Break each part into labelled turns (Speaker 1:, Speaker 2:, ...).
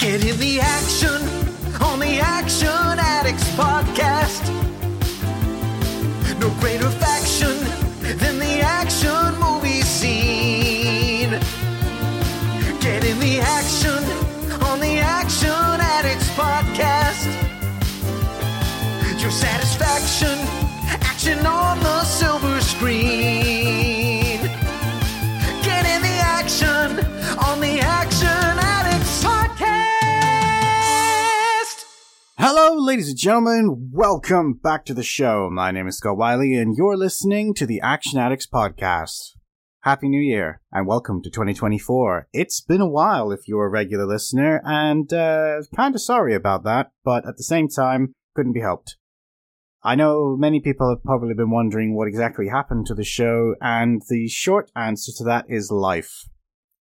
Speaker 1: Get in the action on the Action Addicts podcast. No greater faction than the action movie scene. Get in the action on the Action Addicts podcast. Your satisfaction, action on
Speaker 2: Hello, ladies and gentlemen. Welcome back to the show. My name is Scott Wiley, and you're listening to the Action Addicts Podcast. Happy New Year, and welcome to 2024. It's been a while if you're a regular listener, and uh, kind of sorry about that, but at the same time, couldn't be helped. I know many people have probably been wondering what exactly happened to the show, and the short answer to that is life.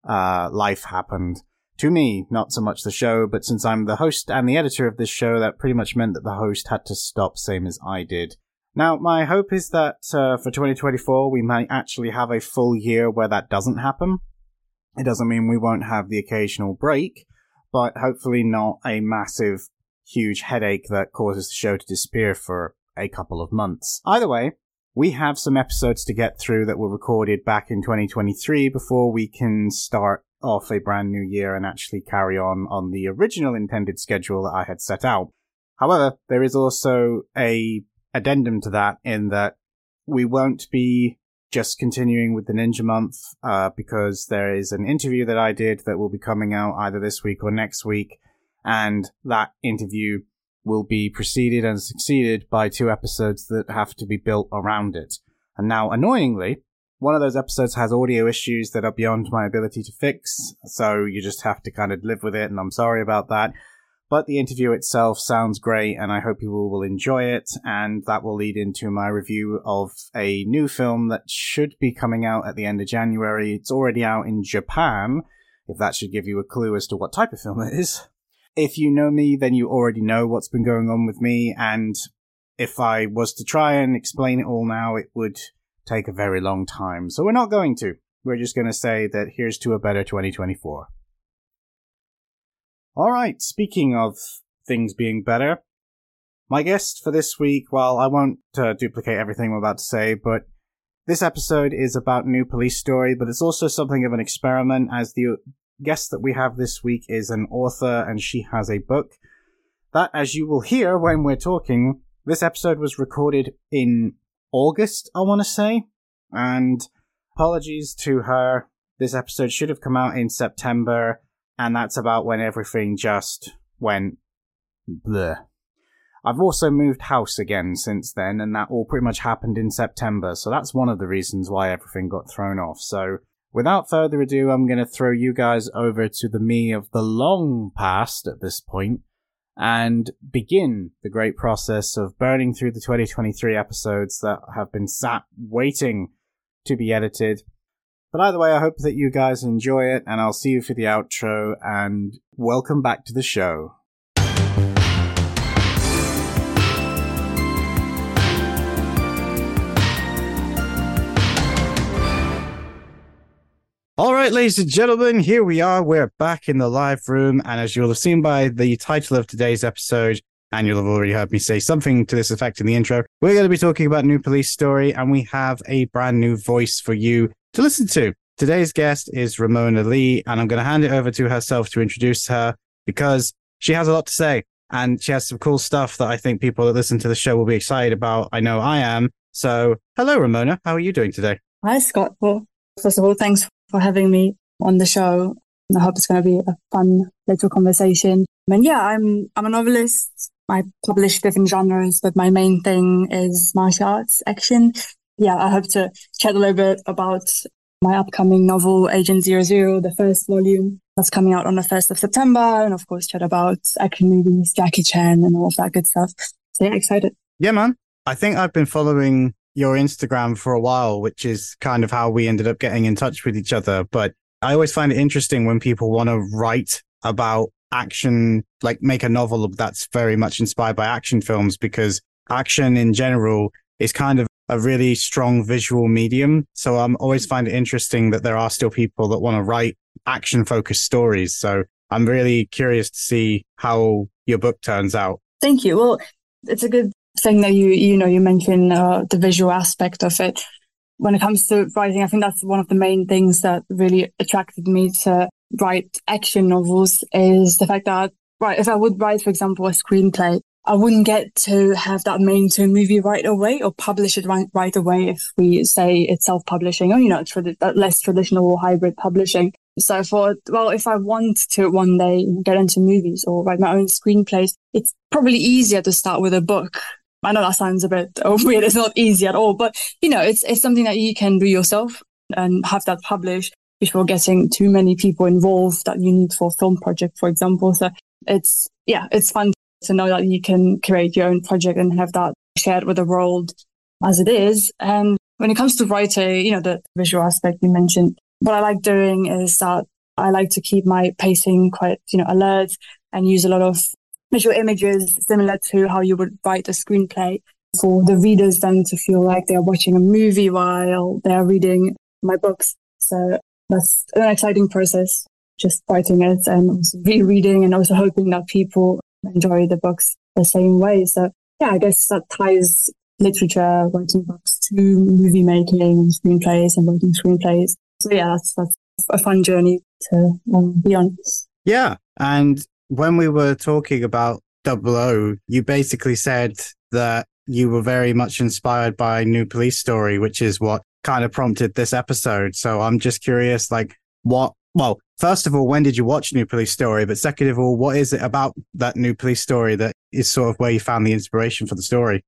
Speaker 2: Uh, life happened. To me, not so much the show, but since I'm the host and the editor of this show, that pretty much meant that the host had to stop, same as I did. Now, my hope is that uh, for 2024, we might actually have a full year where that doesn't happen. It doesn't mean we won't have the occasional break, but hopefully not a massive, huge headache that causes the show to disappear for a couple of months. Either way, we have some episodes to get through that were recorded back in 2023 before we can start off a brand new year and actually carry on on the original intended schedule that I had set out. However, there is also a addendum to that in that we won't be just continuing with the Ninja Month uh, because there is an interview that I did that will be coming out either this week or next week, and that interview will be preceded and succeeded by two episodes that have to be built around it. And now, annoyingly, one of those episodes has audio issues that are beyond my ability to fix, so you just have to kind of live with it, and I'm sorry about that. But the interview itself sounds great, and I hope you all will enjoy it, and that will lead into my review of a new film that should be coming out at the end of January. It's already out in Japan, if that should give you a clue as to what type of film it is. If you know me, then you already know what's been going on with me, and if I was to try and explain it all now, it would take a very long time. So we're not going to. We're just going to say that here's to a better 2024. All right, speaking of things being better, my guest for this week, well, I won't uh, duplicate everything I'm about to say, but this episode is about New Police Story, but it's also something of an experiment as the guest that we have this week is an author and she has a book. That, as you will hear when we're talking, this episode was recorded in August, I want to say. And apologies to her. This episode should have come out in September, and that's about when everything just went bleh. I've also moved house again since then, and that all pretty much happened in September, so that's one of the reasons why everything got thrown off. So, without further ado, I'm going to throw you guys over to the me of the long past at this point and begin the great process of burning through the 2023 episodes that have been sat waiting to be edited. But either way, I hope that you guys enjoy it, and I'll see you for the outro, and welcome back to the show. Right, ladies and gentlemen, here we are. We're back in the live room. And as you'll have seen by the title of today's episode, and you'll have already heard me say something to this effect in the intro, we're going to be talking about New Police Story, and we have a brand new voice for you to listen to. Today's guest is Ramona Lee, and I'm going to hand it over to herself to introduce her because she has a lot to say and she has some cool stuff that I think people that listen to the show will be excited about. I know I am. So, hello, Ramona. How are you doing today?
Speaker 3: Hi, Scott. Well, first of all, thanks for having me on the show. I hope it's going to be a fun little conversation. And yeah, I'm I'm a novelist. I publish different genres, but my main thing is martial arts action. Yeah, I hope to chat a little bit about my upcoming novel, Agent Zero Zero, the first volume that's coming out on the 1st of September. And of course, chat about action movies, Jackie Chan, and all of that good stuff. So yeah, excited.
Speaker 2: Yeah, man. I think I've been following your Instagram for a while, which is kind of how we ended up getting in touch with each other. But I always find it interesting when people want to write about action, like make a novel that's very much inspired by action films, because action in general is kind of a really strong visual medium. So I'm always find it interesting that there are still people that want to write action focused stories. So I'm really curious to see how your book turns out.
Speaker 3: Thank you. Well, it's a good thing that you you know you mentioned uh, the visual aspect of it. When it comes to writing, I think that's one of the main things that really attracted me to write action novels is the fact that right, if I would write, for example, a screenplay, I wouldn't get to have that made into a movie right away or publish it right, right away if we say it's self-publishing or, you know, trad- less traditional or hybrid publishing. So I thought, well, if I want to one day get into movies or write my own screenplays, it's probably easier to start with a book. I know that sounds a bit weird. It's not easy at all, but you know, it's, it's something that you can do yourself and have that published before getting too many people involved that you need for a film project, for example. So it's, yeah, it's fun to know that you can create your own project and have that shared with the world as it is. And when it comes to writing, you know, the visual aspect you mentioned, what I like doing is that I like to keep my pacing quite, you know, alert and use a lot of visual images similar to how you would write a screenplay for the readers then to feel like they're watching a movie while they're reading my books. So that's an exciting process, just writing it and also rereading and also hoping that people enjoy the books the same way. So yeah, I guess that ties literature, writing books to movie making and screenplays and writing screenplays. So yeah, that's, that's a fun journey to um, be on.
Speaker 2: Yeah. And when we were talking about Double O, you basically said that you were very much inspired by New Police Story, which is what kind of prompted this episode. So I'm just curious, like, what, well, first of all, when did you watch New Police Story? But second of all, what is it about that New Police Story that is sort of where you found the inspiration for the story?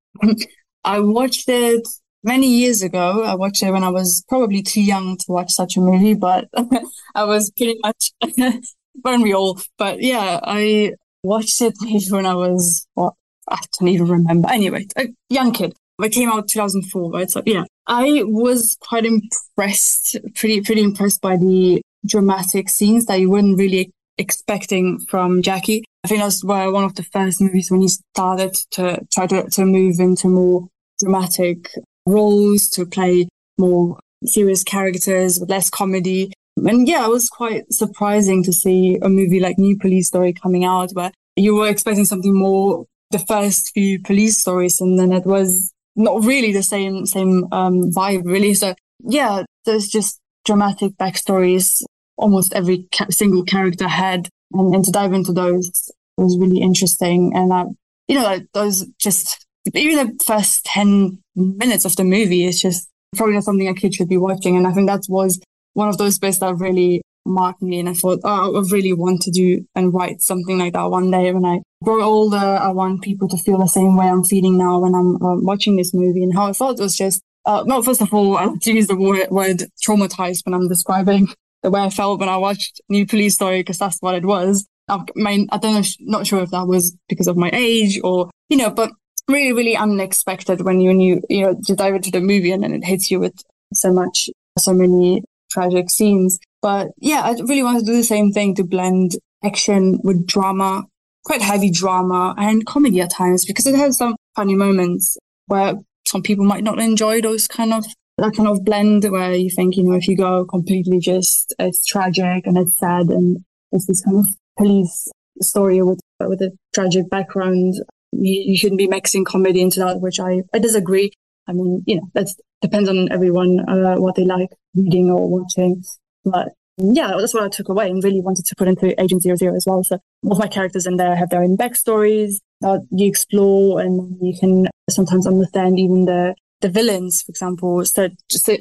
Speaker 3: I watched it many years ago. I watched it when I was probably too young to watch such a movie, but I was pretty much, weren't we all? But yeah, I watched it when I was, what, I don't even remember. Anyway, a young kid. It came out 2004, right? So yeah, I was quite impressed, pretty, pretty impressed by the dramatic scenes that you weren't really expecting from Jackie. I think that's were one of the first movies when he started to try to, to move into more dramatic roles, to play more serious characters with less comedy. And yeah, it was quite surprising to see a movie like New Police Story coming out where you were expecting something more the first few police stories and then it was not really the same same um, vibe really. So yeah, there's just dramatic backstories almost every ca- single character had, and, and to dive into those was really interesting. And uh, you know, those just even the first ten minutes of the movie is just probably not something a kid should be watching. And I think that was one of those bits that really marked me. And I thought, oh, I really want to do and write something like that one day. When I grow older, I want people to feel the same way I'm feeling now when I'm uh, watching this movie. And how I felt was just, uh, well, first of all, I like to use the word, word traumatized when I'm describing the way I felt when I watched New Police Story because that's what it was. I mean, I don't know, not sure if that was because of my age or, you know, but really, really unexpected when you, when you, you know, you dive into the movie and then it hits you with so much, so many tragic scenes. But yeah, I really want to do the same thing to blend action with drama, quite heavy drama and comedy at times because it has some funny moments where some people might not enjoy those kind of that kind of blend where you think, you know, if you go completely just, it's tragic and it's sad and it's this kind of police story with, with a tragic background, you, you shouldn't be mixing comedy into that, which I, I disagree. I mean, you know, that depends on everyone, uh, what they like reading or watching. But yeah, that's what I took away and really wanted to put into Agent Zero Zero as well. So all my characters in there have their own backstories that you explore and you can sometimes understand even the the villains, for example, so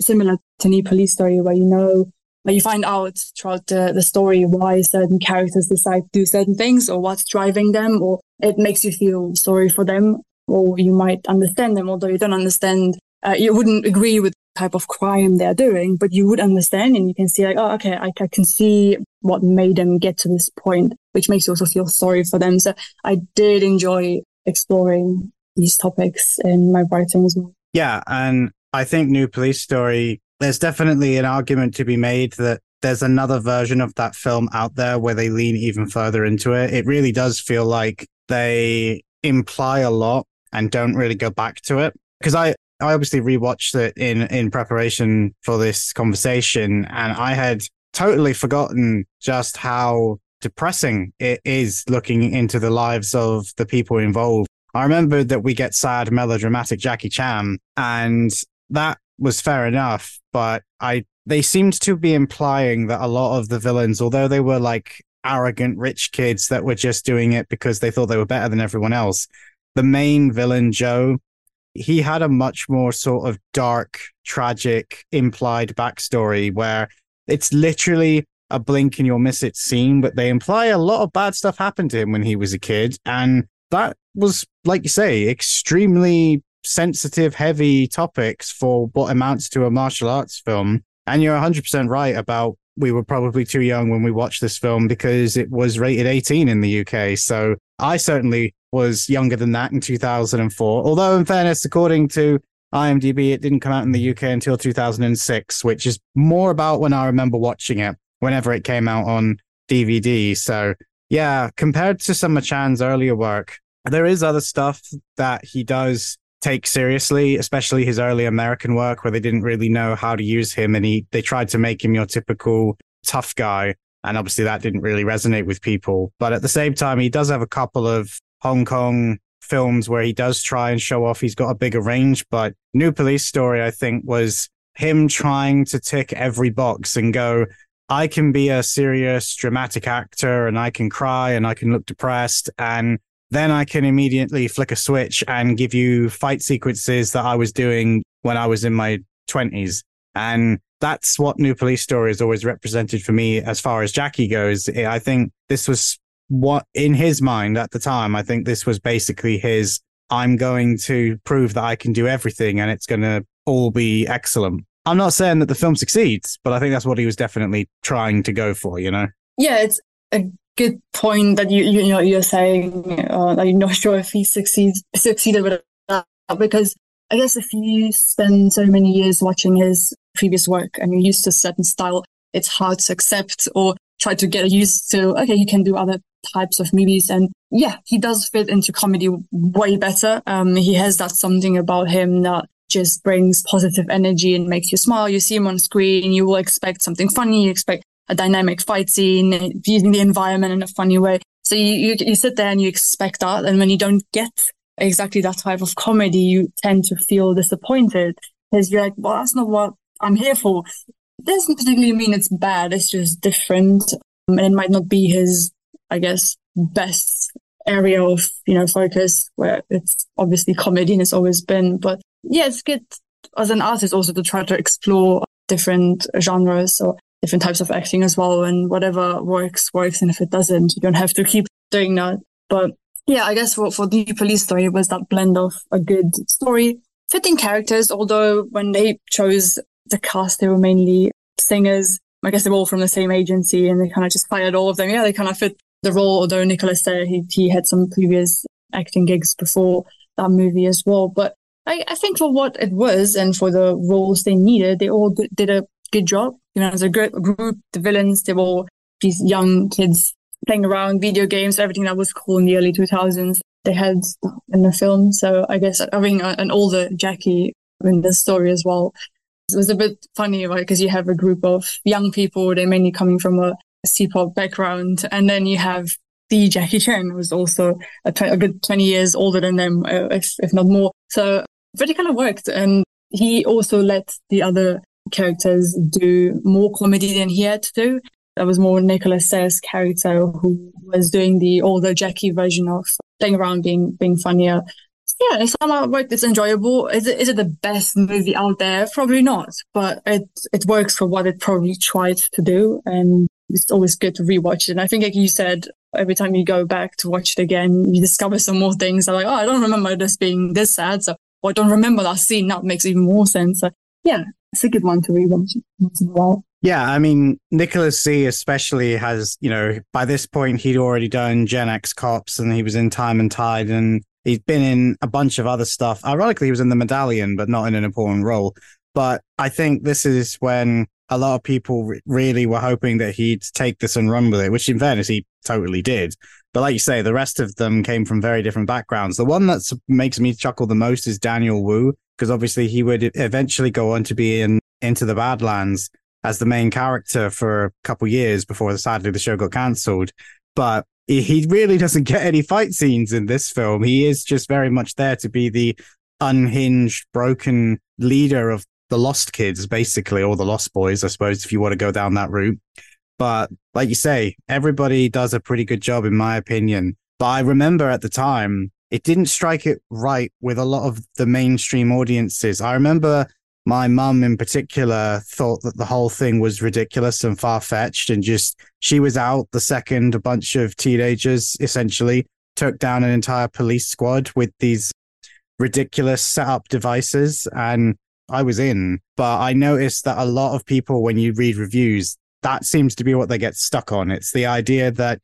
Speaker 3: similar to New Police Story, where you know, where you find out throughout the, the story why certain characters decide to do certain things or what's driving them, or it makes you feel sorry for them, or you might understand them, although you don't understand, uh, you wouldn't agree with the type of crime they're doing, but you would understand and you can see like, oh, okay, I, I can see what made them get to this point, which makes you also feel sorry for them. So I did enjoy exploring these topics in my writing as well.
Speaker 2: Yeah, and I think New Police Story, there's definitely an argument to be made that there's another version of that film out there where they lean even further into it. It really does feel like they imply a lot and don't really go back to it. Because I, I obviously rewatched it in in preparation for this conversation, and I had totally forgotten just how depressing it is looking into the lives of the people involved. I remember that we get sad, melodramatic Jackie Chan, and that was fair enough. But I, they seemed to be implying that a lot of the villains, although they were like arrogant rich kids that were just doing it because they thought they were better than everyone else, the main villain, Joe, he had a much more sort of dark, tragic, implied backstory where it's literally a blink and you'll miss it scene, but they imply a lot of bad stuff happened to him when he was a kid. And that was, like you say, extremely sensitive, heavy topics for what amounts to a martial arts film. And you're 100% right about we were probably too young when we watched this film because it was rated 18 in the UK. So I certainly was younger than that in 2004. Although, in fairness, according to IMDb, it didn't come out in the UK until 2006, which is more about when I remember watching it, whenever it came out on DVD. So, yeah, compared to some of Chan's earlier work, there is other stuff that he does take seriously, especially his early American work where they didn't really know how to use him and he they tried to make him your typical tough guy. And obviously that didn't really resonate with people. But at the same time, he does have a couple of Hong Kong films where he does try and show off he's got a bigger range. But New Police Story, I think, was him trying to tick every box and go, I can be a serious dramatic actor and I can cry and I can look depressed and then I can immediately flick a switch and give you fight sequences that I was doing when I was in my 20s. And that's what New Police Story has always represented for me as far as Jackie goes. I think this was what, in his mind at the time, I think this was basically his I'm going to prove that I can do everything and it's going to all be excellent. I'm not saying that the film succeeds, but I think that's what he was definitely trying to go for, you know?
Speaker 3: Yeah, it's a good point that you you, know you're saying uh, that you're not sure if he succeeds succeeded with that because I guess if you spend so many years watching his previous work and you're used to a certain style, it's hard to accept or try to get used to. Okay, you can do other types of movies, and yeah, he does fit into comedy way better. Um, he has that something about him that just brings positive energy and makes you smile. You see him on screen, you will expect something funny. You expect a dynamic fight scene, using the environment in a funny way. So you, you, you sit there and you expect that. And when you don't get exactly that type of comedy, you tend to feel disappointed because you're like, well, that's not what I'm here for. It doesn't particularly mean it's bad. It's just different. Um, and it might not be his, I guess, best area of, you know, focus where it's obviously comedy and it's always been. But yeah, it's good as an artist also to try to explore different genres or different types of acting as well. And whatever works, works. And if it doesn't, you don't have to keep doing that. But yeah, I guess for, for the police story was that blend of a good story, fitting characters, although when they chose the cast, they were mainly singers. I guess they were all from the same agency and they kind of just fired all of them. Yeah, they kind of fit the role, although Nicholas Tse he, he had some previous acting gigs before that movie as well. But I, I think for what it was and for the roles they needed, they all did a good job. You know, as a group, the villains, they were all these young kids playing around video games, everything that was cool in the early 2000s. They had in the film. So I guess having an older Jackie in the story as well it was a bit funny, right? Because you have a group of young people, they're mainly coming from a C-pop background. And then you have the Jackie Chan, who was also a, a good 20 years older than them, uh, if, if not more. So, but it kind of worked. And he also let the other characters do more comedy than he had to do. That was more Nicholas Tse's character who was doing the older Jackie version of playing around, being being funnier. Yeah, it's somehow worked. It's enjoyable. Is it, is it the best movie out there? Probably not, but it it works for what it probably tried to do, and it's always good to rewatch it. And I think, like you said, every time you go back to watch it again, you discover some more things. I'm like, oh, I don't remember this being this sad, so or I don't remember that scene. That makes even more sense. So, yeah, it's a good one to rewatch once in a while.
Speaker 2: Yeah, I mean, Nicholas Tse especially has, you know, by this point he'd already done Gen X Cops and he was in Time and Tide and he's been in a bunch of other stuff. Ironically, he was in The Medallion, but not in an important role. But I think this is when a lot of people re- really were hoping that he'd take this and run with it, which in fairness, he totally did. But like you say, the rest of them came from very different backgrounds. The one that makes me chuckle the most is Daniel Wu, because obviously he would eventually go on to be in Into the Badlands. as the main character for a couple years before sadly the show got cancelled. But he really doesn't get any fight scenes in this film. He is just very much there to be the unhinged, broken leader of the Lost Kids, basically, or the Lost Boys, I suppose, if you want to go down that route. But like you say, everybody does a pretty good job, in my opinion. But I remember at the time, it didn't strike it right with a lot of the mainstream audiences. I remember my mum in particular thought that the whole thing was ridiculous and far fetched and just she was out the second a bunch of teenagers essentially took down an entire police squad with these ridiculous setup devices and I was in. But I noticed that a lot of people, when you read reviews, that seems to be what they get stuck on. It's the idea that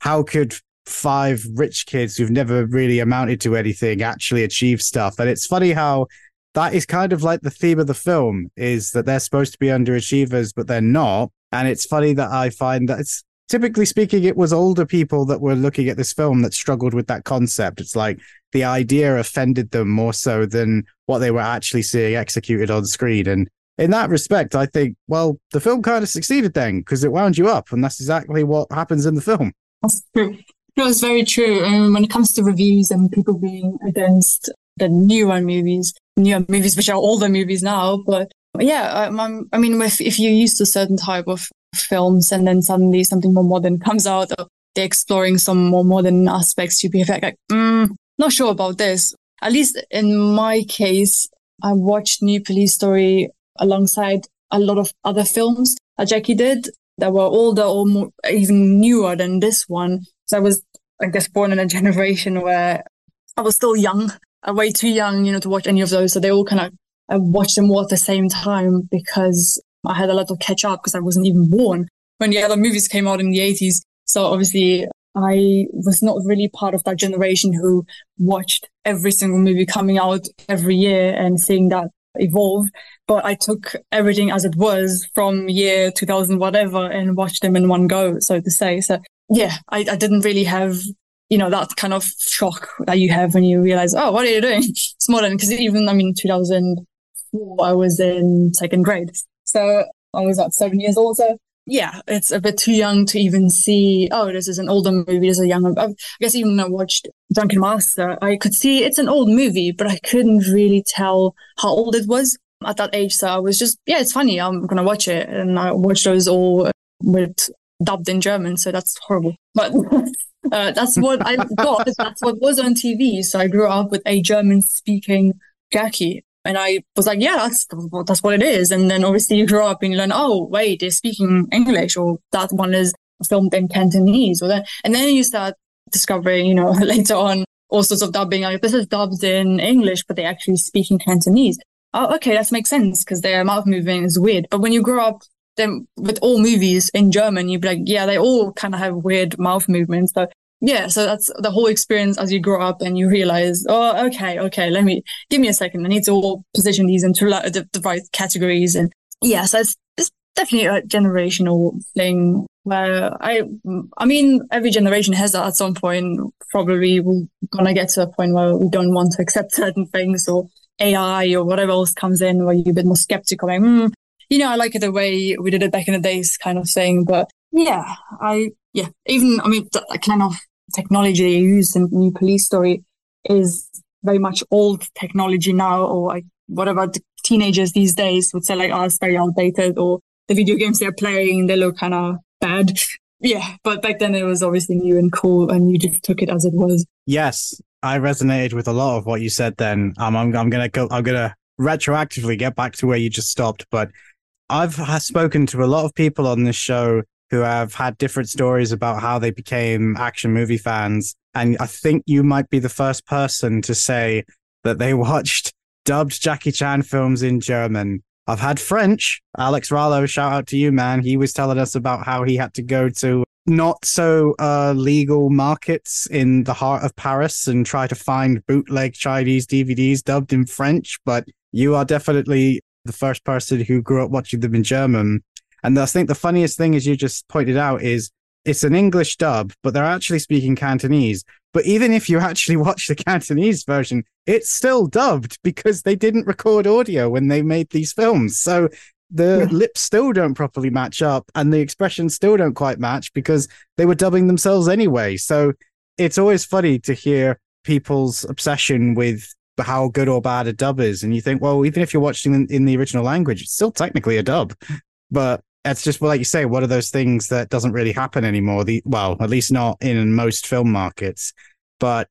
Speaker 2: how could five rich kids who've never really amounted to anything actually achieve stuff? And it's funny how that is kind of like the theme of the film is that they're supposed to be underachievers, but they're not. And it's funny that I find that it's typically speaking, it was older people that were looking at this film that struggled with that concept. It's like the idea offended them more so than what they were actually seeing executed on screen. And in that respect, I think, well, the film kind of succeeded then because it wound you up. And that's exactly what happens in the film.
Speaker 3: That's true. No, it's very true. And when it comes to reviews and people being against the newer movies, newer movies, which are older movies now, but yeah, um, I mean, if, if you're used to certain type of films and then suddenly something more modern comes out they're exploring some more modern aspects to be like, mm, not sure about this. At least in my case, I watched New Police Story alongside a lot of other films that Jackie did that were older or more, even newer than this one. So I was, I guess, born in a generation where I was still young, uh, way too young, you know, to watch any of those. So they all kind of, I watched them all at the same time because I had a lot of catch up because I wasn't even born when the other movies came out in the 80s. So obviously I was not really part of that generation who watched every single movie coming out every year and seeing that evolve. But I took everything as it was from year 2000, whatever, and watched them in one go, so to say. So yeah, I, I didn't really have, you know, that kind of shock that you have when you realize, oh, what are you doing? It's modern. Cause even, I mean, 2004, I was in second grade. So I was about seven years old. So yeah, it's a bit too young to even see, oh, this is an older movie. This is a younger, I guess even when I watched Drunken Master, I could see it's an old movie, but I couldn't really tell how old it was at that age. So I was just, yeah, it's funny. I'm to watch it. And I watched those all with dubbed in German. So that's horrible. But uh, that's what I got. That's what was on TV. So I grew up with a German speaking Jackie. And I was like, yeah, that's that's what it is. And then obviously you grow up and you learn, oh, wait, they're speaking English, or that one is filmed in Cantonese, or then and then you start discovering, you know, later on all sorts of dubbing. Like this is dubbed in English, but they actually speak in Cantonese. Oh, okay, that makes sense because their mouth movement is weird. But when you grow up then with all movies in German, you'd be like, yeah, they all kind of have weird mouth movements. So yeah, so that's the whole experience as you grow up and you realize, oh, okay, okay, let me give me a second. I need to all position these into the, the right categories. And yeah, so it's, it's definitely a generational thing where I, I mean, every generation has that at some point. Probably we're gonna get to a point where we don't want to accept certain things or AI or whatever else comes in where you're a bit more skeptical. Like, mm, you know, I like it the way we did it back in the days kind of thing. But yeah, I, yeah, even, I mean, the kind of technology they use in New Police Story is very much old technology now, or like whatever the teenagers these days would say, like, oh, it's very outdated, or the video games they're playing, they look kind of bad. Yeah, but back then it was obviously new and cool, and you just took it as it was.
Speaker 2: Yes, I resonated with a lot of what you said. Then um, I'm I'm gonna go. I'm gonna retroactively get back to where you just stopped, but I've spoken to a lot of people on this show who have had different stories about how they became action movie fans. And I think you might be the first person to say that they watched dubbed Jackie Chan films in German. I've had French. Alex Rallo, shout out to you, man. He was telling us about how he had to go to not so uh, legal markets in the heart of Paris and try to find bootleg Chinese DVDs dubbed in French. But you are definitely the first person who grew up watching them in German. And I think the funniest thing, as you just pointed out, is it's an English dub, but they're actually speaking Cantonese. But even if you actually watch the Cantonese version, it's still dubbed because they didn't record audio when they made these films. So the lips still don't properly match up and the expressions still don't quite match because they were dubbing themselves anyway. So it's always funny to hear people's obsession with how good or bad a dub is. And you think, well, even if you're watching in, in the original language, it's still technically a dub. But it's just like you say, one of those things that doesn't really happen anymore. The well, at least not in most film markets. But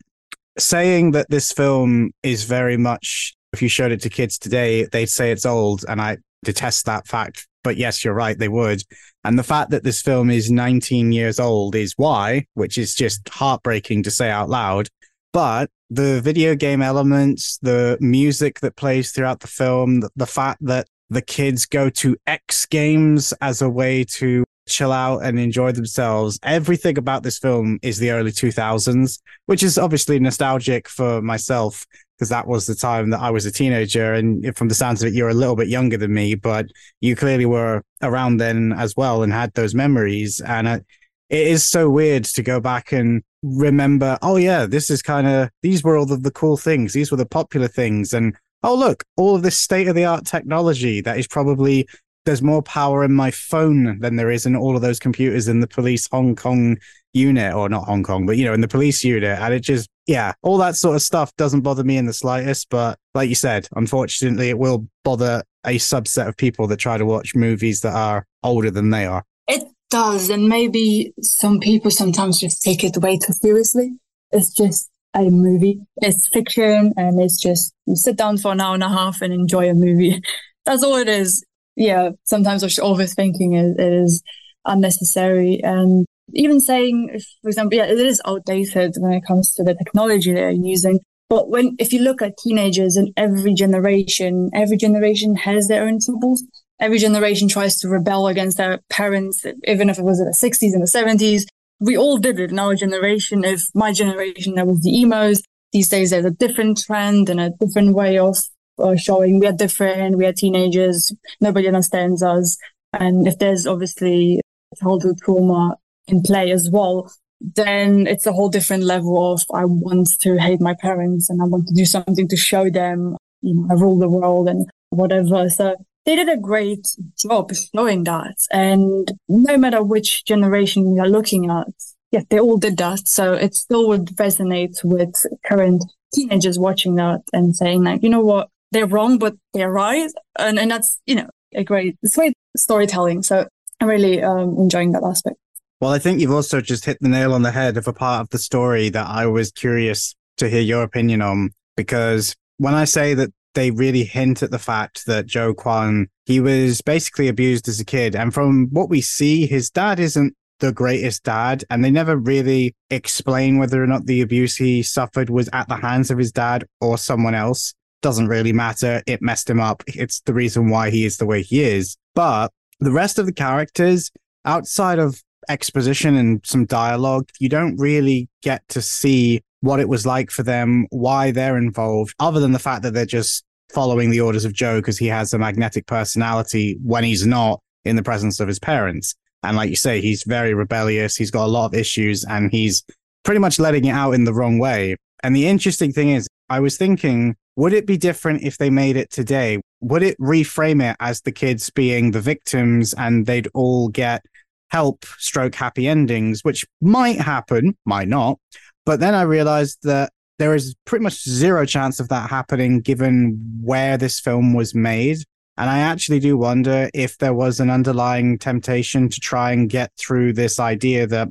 Speaker 2: saying that this film is very much if you showed it to kids today, they'd say it's old, and I detest that fact. But yes, you're right, they would. And the fact that this film is 19 years old is why, which is just heartbreaking to say out loud. But the video game elements, the music that plays throughout the film, the, the fact that the kids go to X Games as a way to chill out and enjoy themselves. Everything about this film is the early 2000s, which is obviously nostalgic for myself because that was the time that I was a teenager. And from the sounds of it, you're a little bit younger than me, but you clearly were around then as well and had those memories. And it, is so weird to go back and remember, oh, yeah, this is kind of, these were all the cool things. These were the popular things. And oh, look, all of this state of the art technology that is probably there's more power in my phone than there is in all of those computers in the police Hong Kong unit, or not Hong Kong, but you know, in the police unit. And it just, yeah, all that sort of stuff doesn't bother me in the slightest. But like you said, unfortunately, it will bother a subset of people that try to watch movies that are older than they are.
Speaker 3: It does, and maybe some people sometimes just take it way too seriously. It's just a movie. It's fiction, and it's just you sit down for an hour and a half and enjoy a movie. That's all it is. Yeah, sometimes I'm overthinking it is unnecessary, and even saying, for example, yeah, it is outdated when it comes to the technology they're using. But when, if you look at teenagers in every generation, every generation has their own troubles. Every generation tries to rebel against their parents, even if it was in the 60s and the 70s. We all did it in our generation. If my generation, there was the emos. These days, there's a different trend and a different way of uh, showing we are different. We are teenagers. Nobody understands us. And if there's obviously childhood trauma in play as well, then it's a whole different level of I want to hate my parents and I want to do something to show them, you know, I rule the world and whatever. So they did a great job showing that. And no matter which generation you're looking at, yeah, they all did that. So it still would resonate with current teenagers watching that and saying like, you know what, they're wrong, but they're right. And, and that's, you know, a great, great storytelling. So I'm really um, enjoying that aspect.
Speaker 2: Well, I think you've also just hit the nail on the head of a part of the story that I was curious to hear your opinion on. Because when I say that they really hint at the fact that Joe Kwan, he was basically abused as a kid. And from what we see, his dad isn't the greatest dad. And they never really explain whether or not the abuse he suffered was at the hands of his dad or someone else. Doesn't really matter. It messed him up. It's the reason why he is the way he is. But the rest of the characters, outside of exposition and some dialogue, you don't really get to see what it was like for them, why they're involved, other than the fact that they're just following the orders of Joe because he has a magnetic personality when he's not in the presence of his parents. And like you say, he's very rebellious. He's got a lot of issues and he's pretty much letting it out in the wrong way. And the interesting thing is, I was thinking, would it be different if they made it today? Would it reframe it as the kids being the victims and they'd all get help stroke happy endings, which might happen, might not. But then I realized that there is pretty much zero chance of that happening given where this film was made. And I actually do wonder if there was an underlying temptation to try and get through this idea that,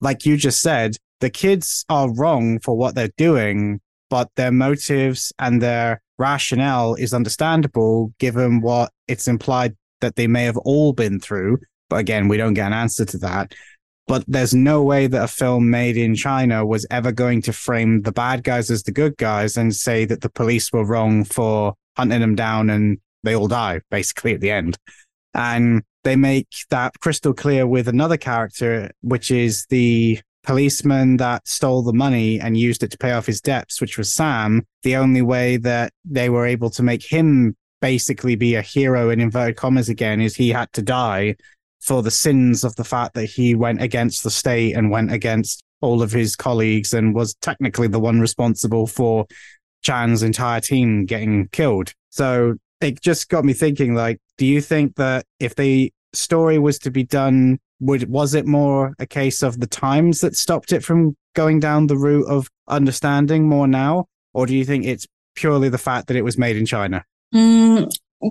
Speaker 2: like you just said, the kids are wrong for what they're doing, but their motives and their rationale is understandable given what it's implied that they may have all been through. But again, we don't get an answer to that. But there's no way that a film made in China was ever going to frame the bad guys as the good guys and say that the police were wrong for hunting them down and they all die basically at the end. And they make that crystal clear with another character, which is the policeman that stole the money and used it to pay off his debts, which was Sam. The only way that they were able to make him basically be a hero in inverted commas again is he had to die for the sins of the fact that he went against the state and went against all of his colleagues and was technically the one responsible for Chan's entire team getting killed. So it just got me thinking like, do you think that if the story was to be done, would was it more a case of the times that stopped it from going down the route of understanding more now? Or do you think it's purely the fact that it was made in China?
Speaker 3: Mm,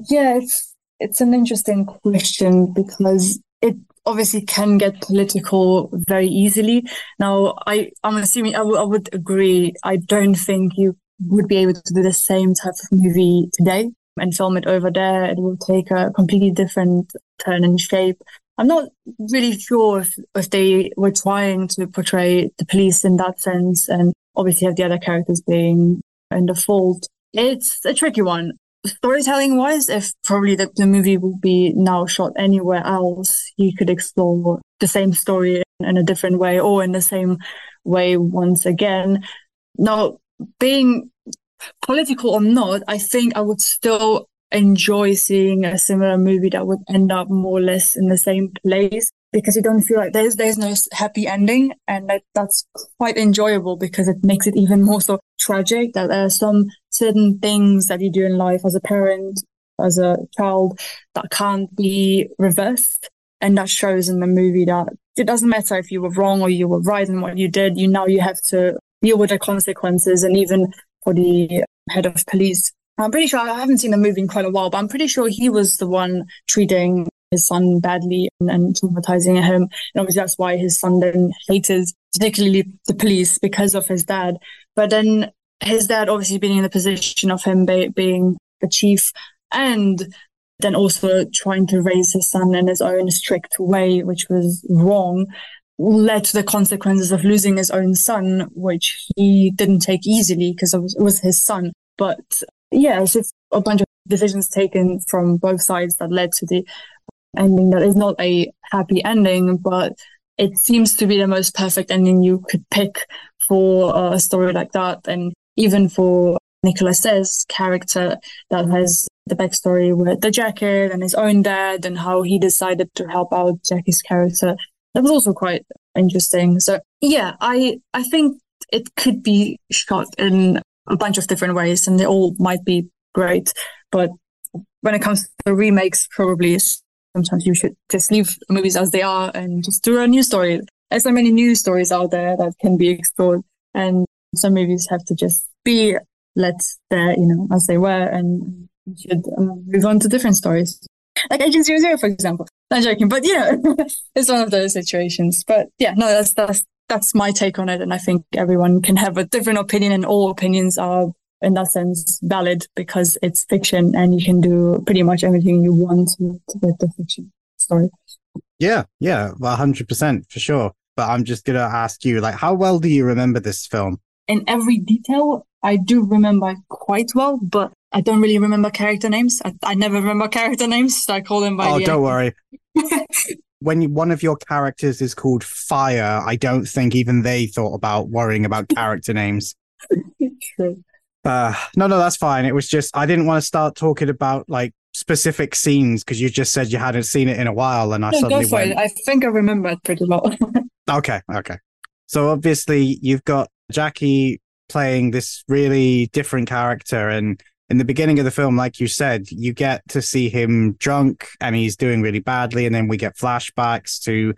Speaker 3: yeah, it's it's an interesting question because it obviously can get political very easily. Now, I I'm assuming I, w- I would agree. I don't think you would be able to do the same type of movie today and film it over there. It will take a completely different turn and shape. I'm not really sure if, if they were trying to portray the police in that sense and obviously have the other characters being in the fold. It's a tricky one. Storytelling wise, if probably the, the movie will be now shot anywhere else, you could explore the same story in a different way or in the same way once again. Now, being political or not, I think I would still enjoy seeing a similar movie that would end up more or less in the same place because you don't feel like there's there's no happy ending and that that's quite enjoyable because it makes it even more so tragic that there are some certain things that you do in life as a parent as a child that can't be reversed and that shows in the movie that it doesn't matter if you were wrong or you were right in what you did you now you have to deal with the consequences and even for the head of police I'm pretty sure I haven't seen the movie in quite a while, but I'm pretty sure he was the one treating his son badly and, and traumatizing him. And obviously that's why his son then hated particularly the police because of his dad. But then his dad obviously being in the position of him be- being the chief and then also trying to raise his son in his own strict way, which was wrong, led to the consequences of losing his own son, which he didn't take easily because it was his son. But yeah, it's just a bunch of decisions taken from both sides that led to the ending that is not a happy ending, but it seems to be the most perfect ending you could pick for a story like that. And even for Nicholas Tse character that has the backstory with the jacket and his own dad and how he decided to help out Jackie's character. That was also quite interesting. So yeah, I I think it could be shot in a bunch of different ways and they all might be great. But when it comes to remakes, probably sometimes you should just leave movies as they are and just do a new story. There's so many new stories out there that can be explored and some movies have to just be let there, you know, as they were and should um, move on to different stories. Like Agent Zero Zero, for example. Not joking, but you know, it's one of those situations. But yeah, no, that's that's that's my take on it. And I think everyone can have a different opinion and all opinions are in that sense valid because it's fiction and you can do pretty much everything you want with, the fiction story.
Speaker 2: Yeah, yeah, well, 100% for sure. But I'm just to ask you, like, how well do you remember this film?
Speaker 3: In every detail, I do remember quite well, but I don't really remember character names. I, I never remember character names, so I call them by
Speaker 2: Oh,
Speaker 3: the
Speaker 2: don't worry. when you, one of your characters is called Fire, I don't think even they thought about worrying about character names.
Speaker 3: True.
Speaker 2: Uh, no, no, that's fine. It was just I didn't want to start talking about like specific scenes because you just said you hadn't seen it in a while, and I
Speaker 3: No,
Speaker 2: suddenly went.
Speaker 3: it. I think I remember it pretty well.
Speaker 2: Okay, okay. So obviously you've got Jackie playing this really different character and in the beginning of the film like you said you get to see him drunk and he's doing really badly and then we get flashbacks to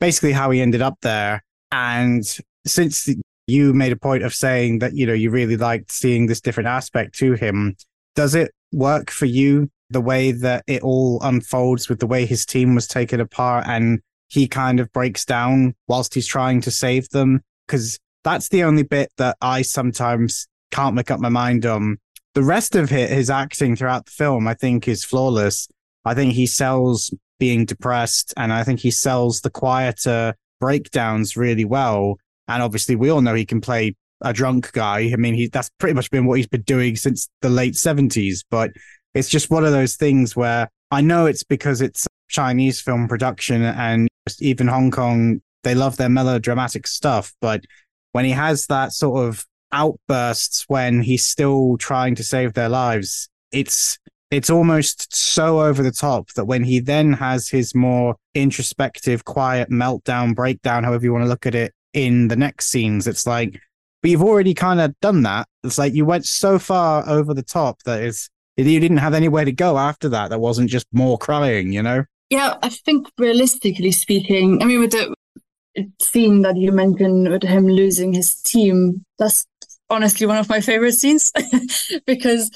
Speaker 2: basically how he ended up there. And since you made a point of saying that you know you really liked seeing this different aspect to him does it work for you the way that it all unfolds with the way his team was taken apart and he kind of breaks down whilst he's trying to save them? Because that's the only bit that I sometimes can't make up my mind on. The rest of it, his acting throughout the film, I think is flawless. I think he sells being depressed and I think he sells the quieter breakdowns really well. And obviously we all know he can play a drunk guy. I mean, he that's pretty much been what he's been doing since the late seventies, but it's just one of those things where I know it's because it's Chinese film production and even Hong Kong, they love their melodramatic stuff. But when he has that sort of outbursts when he's still trying to save their lives, it's it's almost so over the top that when he then has his more introspective, quiet meltdown, breakdown, however you want to look at it, in the next scenes, it's like, but you've already kind of done that. It's like you went so far over the top that it's you didn't have anywhere to go after that. There wasn't just more crying, you know?
Speaker 3: Yeah, I think realistically speaking, I mean, with the scene that you mentioned with him losing his team, that's honestly one of my favorite scenes because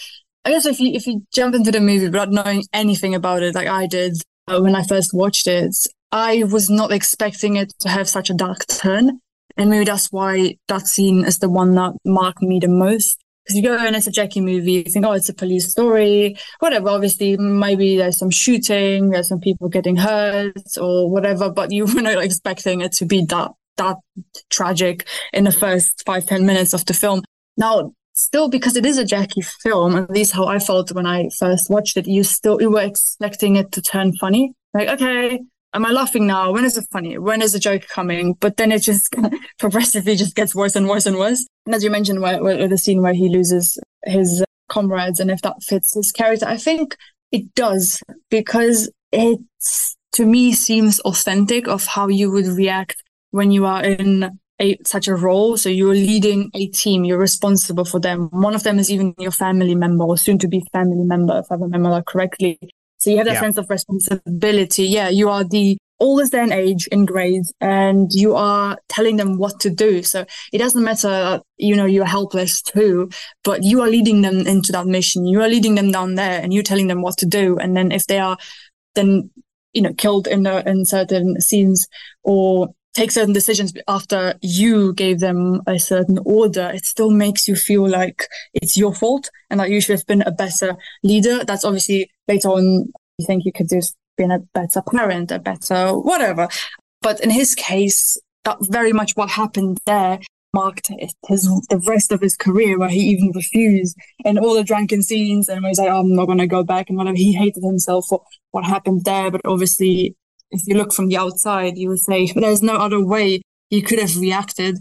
Speaker 3: I guess if you if you jump into the movie without knowing anything about it, like I did uh, when I first watched it, I was not expecting it to have such a dark turn, and maybe that's why that scene is the one that marked me the most. Because you go in it's a Jackie movie, you think, oh, it's a police story, whatever. Obviously, maybe there's some shooting, there's some people getting hurt or whatever, but you were not expecting it to be that that tragic in the first five ten minutes of the film. Now, still, because it is a Jackie film, at least how I felt when I first watched it, you still you were expecting it to turn funny. Like, okay, am I laughing now? When is it funny? When is the joke coming? But then it just progressively just gets worse and worse and worse. And as you mentioned, where, where the scene where he loses his comrades and if that fits his character, I think it does because it to me seems authentic of how you would react when you are in a, such a role. So you're leading a team, you're responsible for them. One of them is even your family member or soon to be family member, if I remember that correctly. So you have that yeah. sense of responsibility. Yeah, you are the oldest in age in grades and you are telling them what to do. So it doesn't matter, you know, you're helpless too, but you are leading them into that mission. You are leading them down there and you're telling them what to do. And then if they are then, you know, killed in, the, in certain scenes or take certain decisions after you gave them a certain order, it still makes you feel like it's your fault and that you should have been a better leader. That's obviously later on you think you could just been a better parent, a better whatever. But in his case, very much what happened there marked his the rest of his career where he even refused and all the drunken scenes and he's like, oh, I'm not gonna go back and whatever. He hated himself for what happened there, but obviously if you look from the outside, you would say there's no other way he could have reacted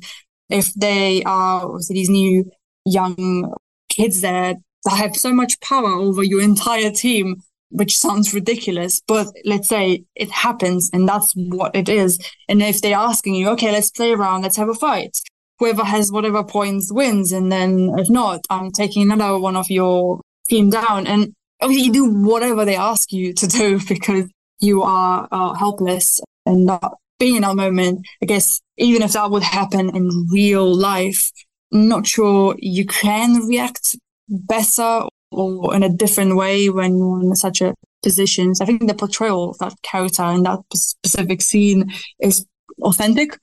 Speaker 3: if they are these new young kids there that have so much power over your entire team, which sounds ridiculous, but let's say it happens and that's what it is. And if they're asking you, okay, let's play around, let's have a fight. Whoever has whatever points wins. And then if not, I'm taking another one of your team down. And obviously you do whatever they ask you to do because you are uh, helpless and not being in that moment. I guess even if that would happen in real life, not sure you can react better or in a different way when you're in such a position. So I think the portrayal of that character in that specific scene is authentic.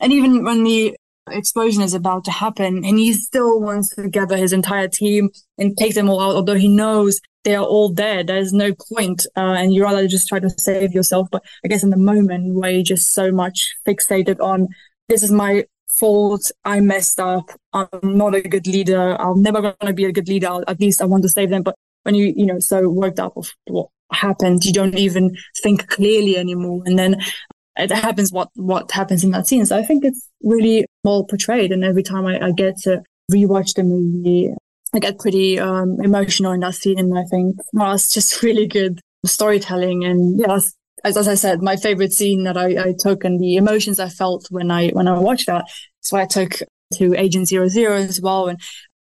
Speaker 3: And even when the explosion is about to happen and he still wants to gather his entire team and take them all out, although he knows they are all dead. There's no point, uh, and you rather just try to save yourself. But I guess in the moment where you're just so much fixated on this is my fault, I messed up, I'm not a good leader, I'm never going to be a good leader. At least I want to save them. But when you you know so worked up of what happened, you don't even think clearly anymore, and then it happens what what happens in that scene. So I think it's really well portrayed, and every time I, I get to rewatch the movie, I get pretty um, emotional in that scene, and I think well, it's just really good storytelling. And yeah, as, as I said, my favorite scene that I, I, took and the emotions I felt when I when I watched that. So I took to Agent Zero Zero as well, and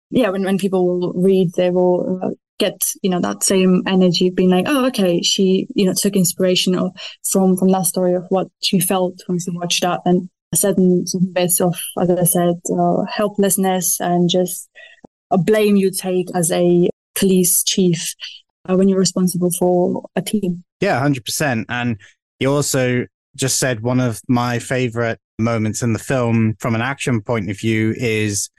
Speaker 3: yeah, when when people will read, they will. Uh, get you know that same energy of being like oh okay she you know took inspiration from from that story of what she felt when she watched that and certain bits of as i said uh, helplessness and just a blame you take as a police chief uh, when you're responsible for a team.
Speaker 2: Yeah, 100%. And you also just said one of my favorite moments in the film from an action point of view is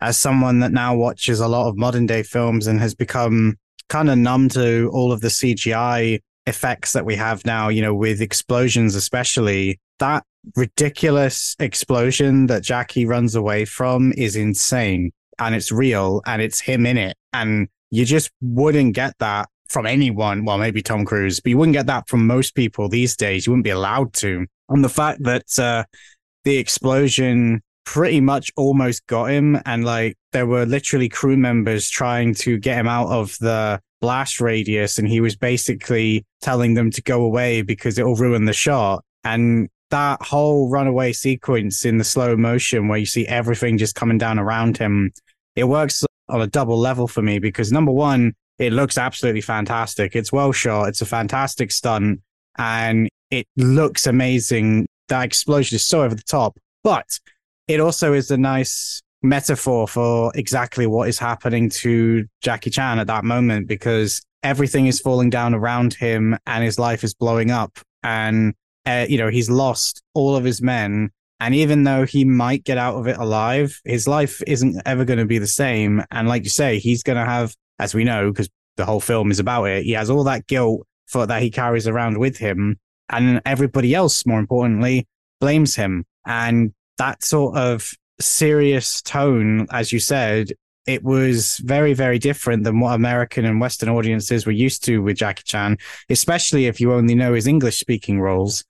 Speaker 2: as someone that now watches a lot of modern day films and has become kind of numb to all of the CGI effects that we have now, you know, with explosions, especially that ridiculous explosion that Jackie runs away from is insane and it's real and it's him in it. And you just wouldn't get that from anyone. Well, maybe Tom Cruise, but you wouldn't get that from most people these days. You wouldn't be allowed to. And the fact that uh, the explosion pretty much almost got him, and like there were literally crew members trying to get him out of the blast radius, and he was basically telling them to go away because it'll ruin the shot. And that whole runaway sequence in the slow motion where you see everything just coming down around him it works on a double level for me because number one, it looks absolutely fantastic. It's well shot. It's a fantastic stunt and it looks amazing. That explosion is so over the top, but it also is a nice metaphor for exactly what is happening to Jackie Chan at that moment because everything is falling down around him and his life is blowing up and uh, you know he's lost all of his men. And even though he might get out of it alive his life isn't ever going to be the same. And like you say he's going to have as we know because the whole film is about it he has all that guilt for that he carries around with him and everybody else more importantly blames him and that sort of serious tone as you said it was very, very different than what American and Western audiences were used to with Jackie Chan, especially if you only know his English speaking roles.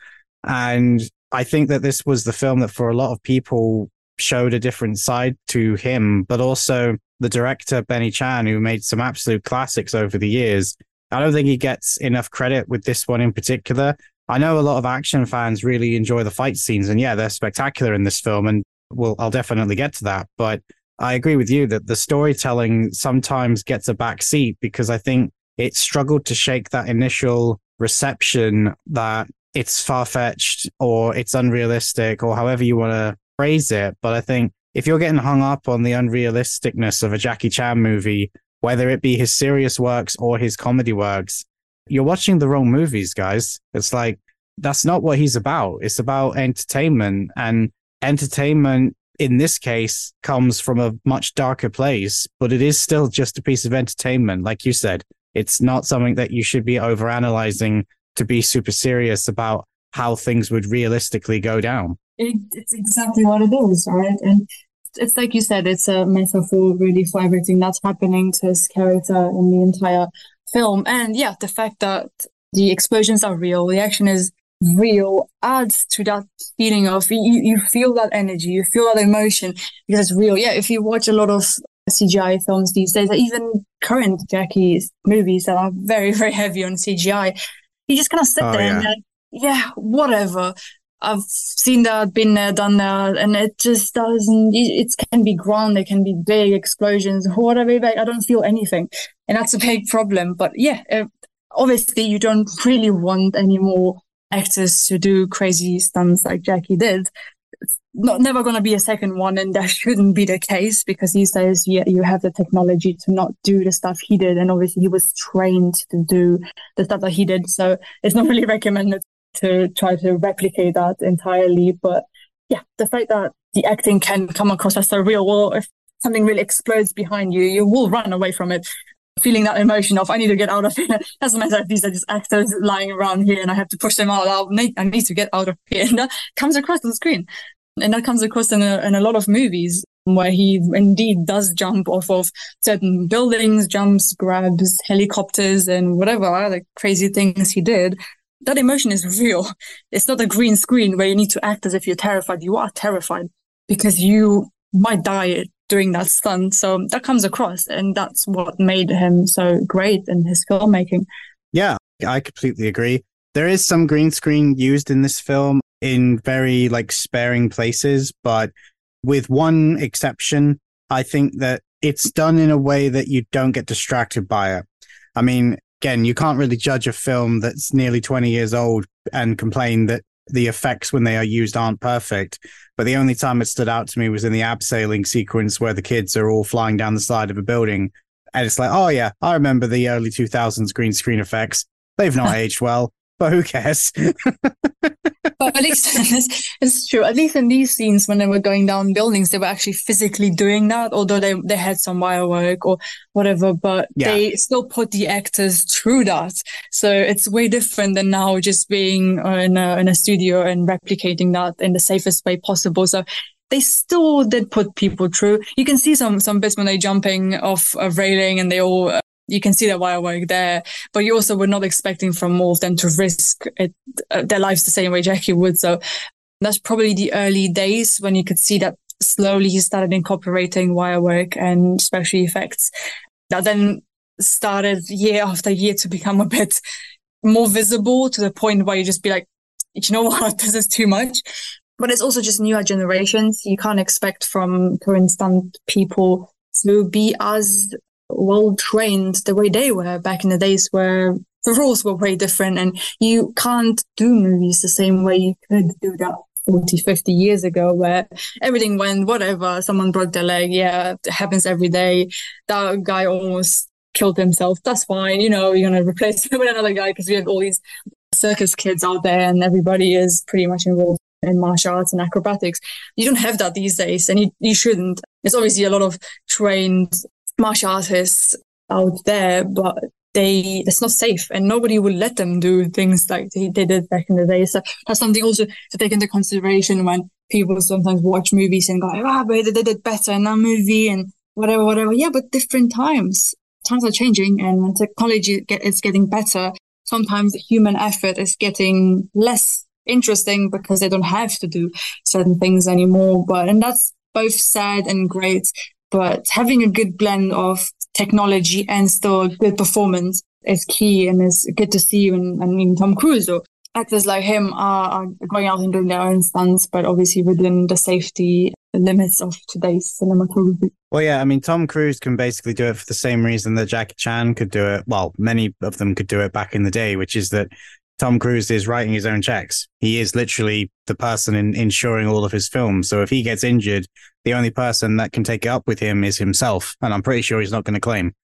Speaker 2: And I think that this was the film that for a lot of people showed a different side to him, but also the director, Benny Chan, who made some absolute classics over the years. I don't think he gets enough credit with this one in particular. I know a lot of action fans really enjoy the fight scenes, and yeah, they're spectacular in this film, and we'll, I'll definitely get to that. But I agree with you that the storytelling sometimes gets a back seat because I think it struggled to shake that initial reception that it's far fetched or it's unrealistic or however you want to phrase it. But I think if you're getting hung up on the unrealisticness of a Jackie Chan movie, whether it be his serious works or his comedy works, you're watching the wrong movies, guys. It's like, that's not what he's about. It's about entertainment and entertainment in this case comes from a much darker place, but it is still just a piece of entertainment. Like you said, it's not something that you should be overanalyzing to be super serious about how things would realistically go down.
Speaker 3: It, it's exactly what it is, right? And it's like you said, it's a metaphor really for everything that's happening to his character in the entire film. And yeah, the fact that the explosions are real, the action is real adds to that feeling of you, you feel that energy, you feel that emotion because it's real. Yeah, if you watch a lot of CGI films these days, or even current Jackie movies that are very, very heavy on CGI, you just kind of sit oh, there yeah. and like, yeah, whatever. I've seen that, been there, done that, and it just doesn't. It can be grand, it can be big explosions, whatever. Like, I don't feel anything, and that's a big problem. But yeah, uh, obviously, you don't really want any more actors to do crazy stunts like Jackie did. It's not never going to be a second one, and that shouldn't be the case because he says, yeah, you have the technology to not do the stuff he did, and obviously he was trained to do the stuff that he did. So it's not really recommended to try to replicate that entirely. But yeah, the fact that the acting can come across as so real, well, if something really explodes behind you, you will run away from it feeling that emotion of I need to get out of here. Doesn't matter if these are just actors lying around here and I have to push them out. Need, I need to get out of here. And that comes across on screen. And that comes across in a, in a lot of movies where he indeed does jump off of certain buildings, jumps, grabs helicopters and whatever other crazy things he did. That emotion is real. It's not a green screen where you need to act as if you're terrified. You are terrified because you might die doing that stunt. So that comes across, and that's what made him so great in his filmmaking.
Speaker 2: Yeah, I completely agree. There is some green screen used in this film in very like sparing places, but with one exception, I think that it's done in a way that you don't get distracted by it. I mean, again, you can't really judge a film that's nearly 20 years old and complain that the effects when they are used aren't perfect. But the only time it stood out to me was in the abseiling sequence where the kids are all flying down the side of a building. And it's like, oh, yeah, I remember the early 2000s green screen effects. They've not aged well but who cares?
Speaker 3: but at least it's, it's true. At least in these scenes, when they were going down buildings, they were actually physically doing that, although they, they had some wire work or whatever, but yeah. they still put the actors through that. So it's way different than now just being in a, in a studio and replicating that in the safest way possible. So they still did put people through. You can see some some bits when they're jumping off a railing and they all you can see that wire work there, but you also were not expecting from more of them to risk it, uh, their lives the same way Jackie would. So that's probably the early days when you could see that slowly he started incorporating wire work and special effects that then started year after year to become a bit more visible to the point where you just be like, you know what, this is too much. But it's also just newer generations. You can't expect from current stunt people to be as well trained the way they were back in the days where the rules were way different and you can't do movies the same way you could do that 40, 50 years ago where everything went whatever. Someone broke their leg. Yeah, it happens every day. That guy almost killed himself. That's fine. You know, you're going to replace him with another guy because we have all these circus kids out there and everybody is pretty much involved in martial arts and acrobatics. You don't have that these days and you, you shouldn't. It's obviously a lot of trained martial artists out there, but they it's not safe and nobody will let them do things like they, they did back in the day. So that's something also to take into consideration when people sometimes watch movies and go, ah, but they did it better in that movie and whatever, whatever. Yeah, but different times. Times are changing and when technology is getting better, sometimes human effort is getting less interesting because they don't have to do certain things anymore. But, and that's both sad and great. But having a good blend of technology and still good performance is key and it's good to see. And, and even Tom Cruise or actors like him are, are going out and doing their own stunts, but obviously within the safety limits of today's cinematography.
Speaker 2: Well, yeah, I mean, Tom Cruise can basically do it for the same reason that Jackie Chan could do it. Well, many of them could do it back in the day, which is that Tom Cruise is writing his own checks. He is literally the person in insuring all of his films. So if he gets injured, the only person that can take it up with him is himself. And I'm pretty sure he's not going to claim.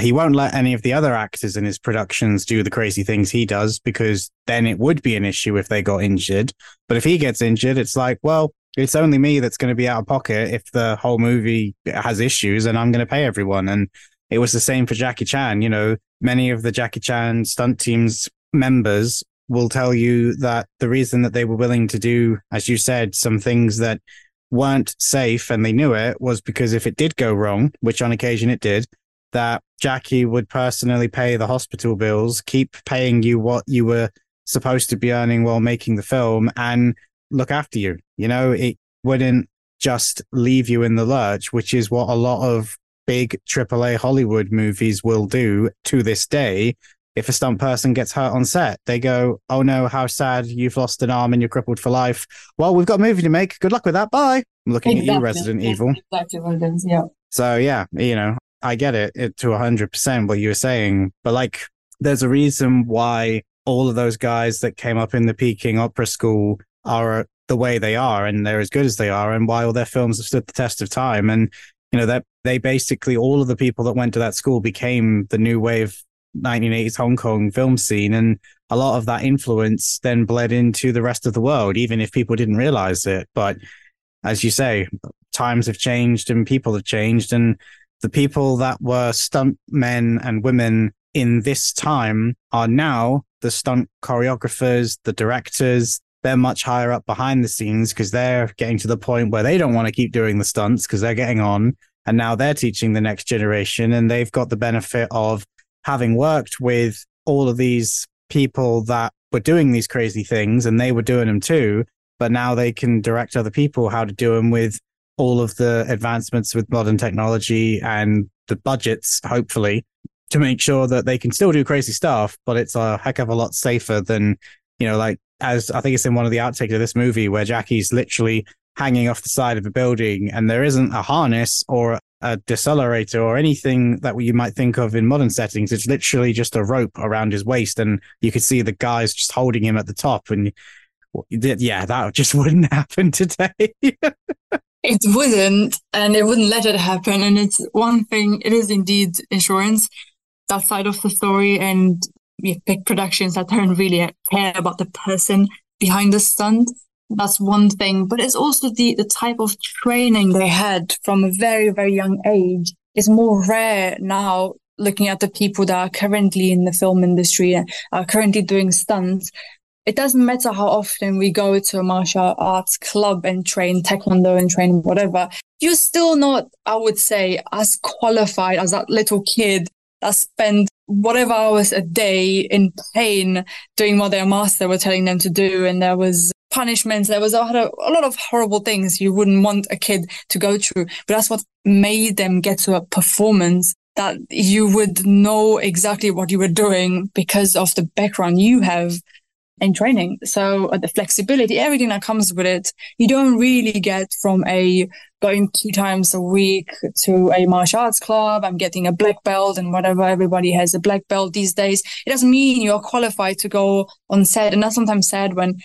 Speaker 2: He won't let any of the other actors in his productions do the crazy things he does because then it would be an issue if they got injured. But if he gets injured, it's like, well, it's only me that's going to be out of pocket if the whole movie has issues and I'm going to pay everyone. And it was the same for Jackie Chan. You know, many of the Jackie Chan stunt teams members will tell you that the reason that they were willing to do, as you said, some things that weren't safe and they knew it was because if it did go wrong, which on occasion it did, that Jackie would personally pay the hospital bills, keep paying you what you were supposed to be earning while making the film and look after you. You know, it wouldn't just leave you in the lurch, which is what a lot of big AAA Hollywood movies will do to this day if a stunt person gets hurt on set, they go, "Oh no, how sad! You've lost an arm and you're crippled for life." Well, we've got a movie to make. Good luck with that. Bye. I'm looking exactly. at you, Resident
Speaker 3: yeah,
Speaker 2: Evil.
Speaker 3: Exactly what it is. Yeah.
Speaker 2: So yeah, you know, I get it, it to hundred percent what you were saying, but like, there's a reason why all of those guys that came up in the Peking Opera School are the way they are, and they're as good as they are, and why all their films have stood the test of time, and you know that they basically all of the people that went to that school became the new wave 1980s Hong Kong film scene. And a lot of that influence then bled into the rest of the world, even if people didn't realize it. But as you say, times have changed and people have changed. And the people that were stunt men and women in this time are now the stunt choreographers, the directors. They're much higher up behind the scenes because they're getting to the point where they don't want to keep doing the stunts because they're getting on. And now they're teaching the next generation and they've got the benefit of having worked with all of these people that were doing these crazy things and they were doing them too, but now they can direct other people how to do them with all of the advancements with modern technology and the budgets, hopefully, to make sure that they can still do crazy stuff, but it's a heck of a lot safer than, you know, like as I think it's in one of the outtakes of this movie where Jackie's literally hanging off the side of a building and there isn't a harness or a decelerator or anything that you might think of in modern settings. It's literally just a rope around his waist, and you could see the guys just holding him at the top. And yeah, that just wouldn't happen today.
Speaker 3: it wouldn't, and it wouldn't let it happen. And it's one thing, it is indeed insurance, that side of the story, and big productions that don't really care about the person behind the stunt that's one thing, but it's also the, the type of training they had from a very, very young age is more rare now looking at the people that are currently in the film industry and are currently doing stunts. It doesn't matter how often we go to a martial arts club and train taekwondo and train whatever. You're still not, I would say, as qualified as that little kid that spent whatever hours a day in pain doing what their master were telling them to do. And there was punishments. There was a lot, of, a lot of horrible things you wouldn't want a kid to go through, but that's what made them get to a performance that you would know exactly what you were doing because of the background you have. in training. So uh, the flexibility, everything that comes with it, you don't really get from a going two times a week to a martial arts club. I'm getting a black belt and whatever. Everybody has a black belt these days. It doesn't mean you're qualified to go on set. And that's sometimes sad when,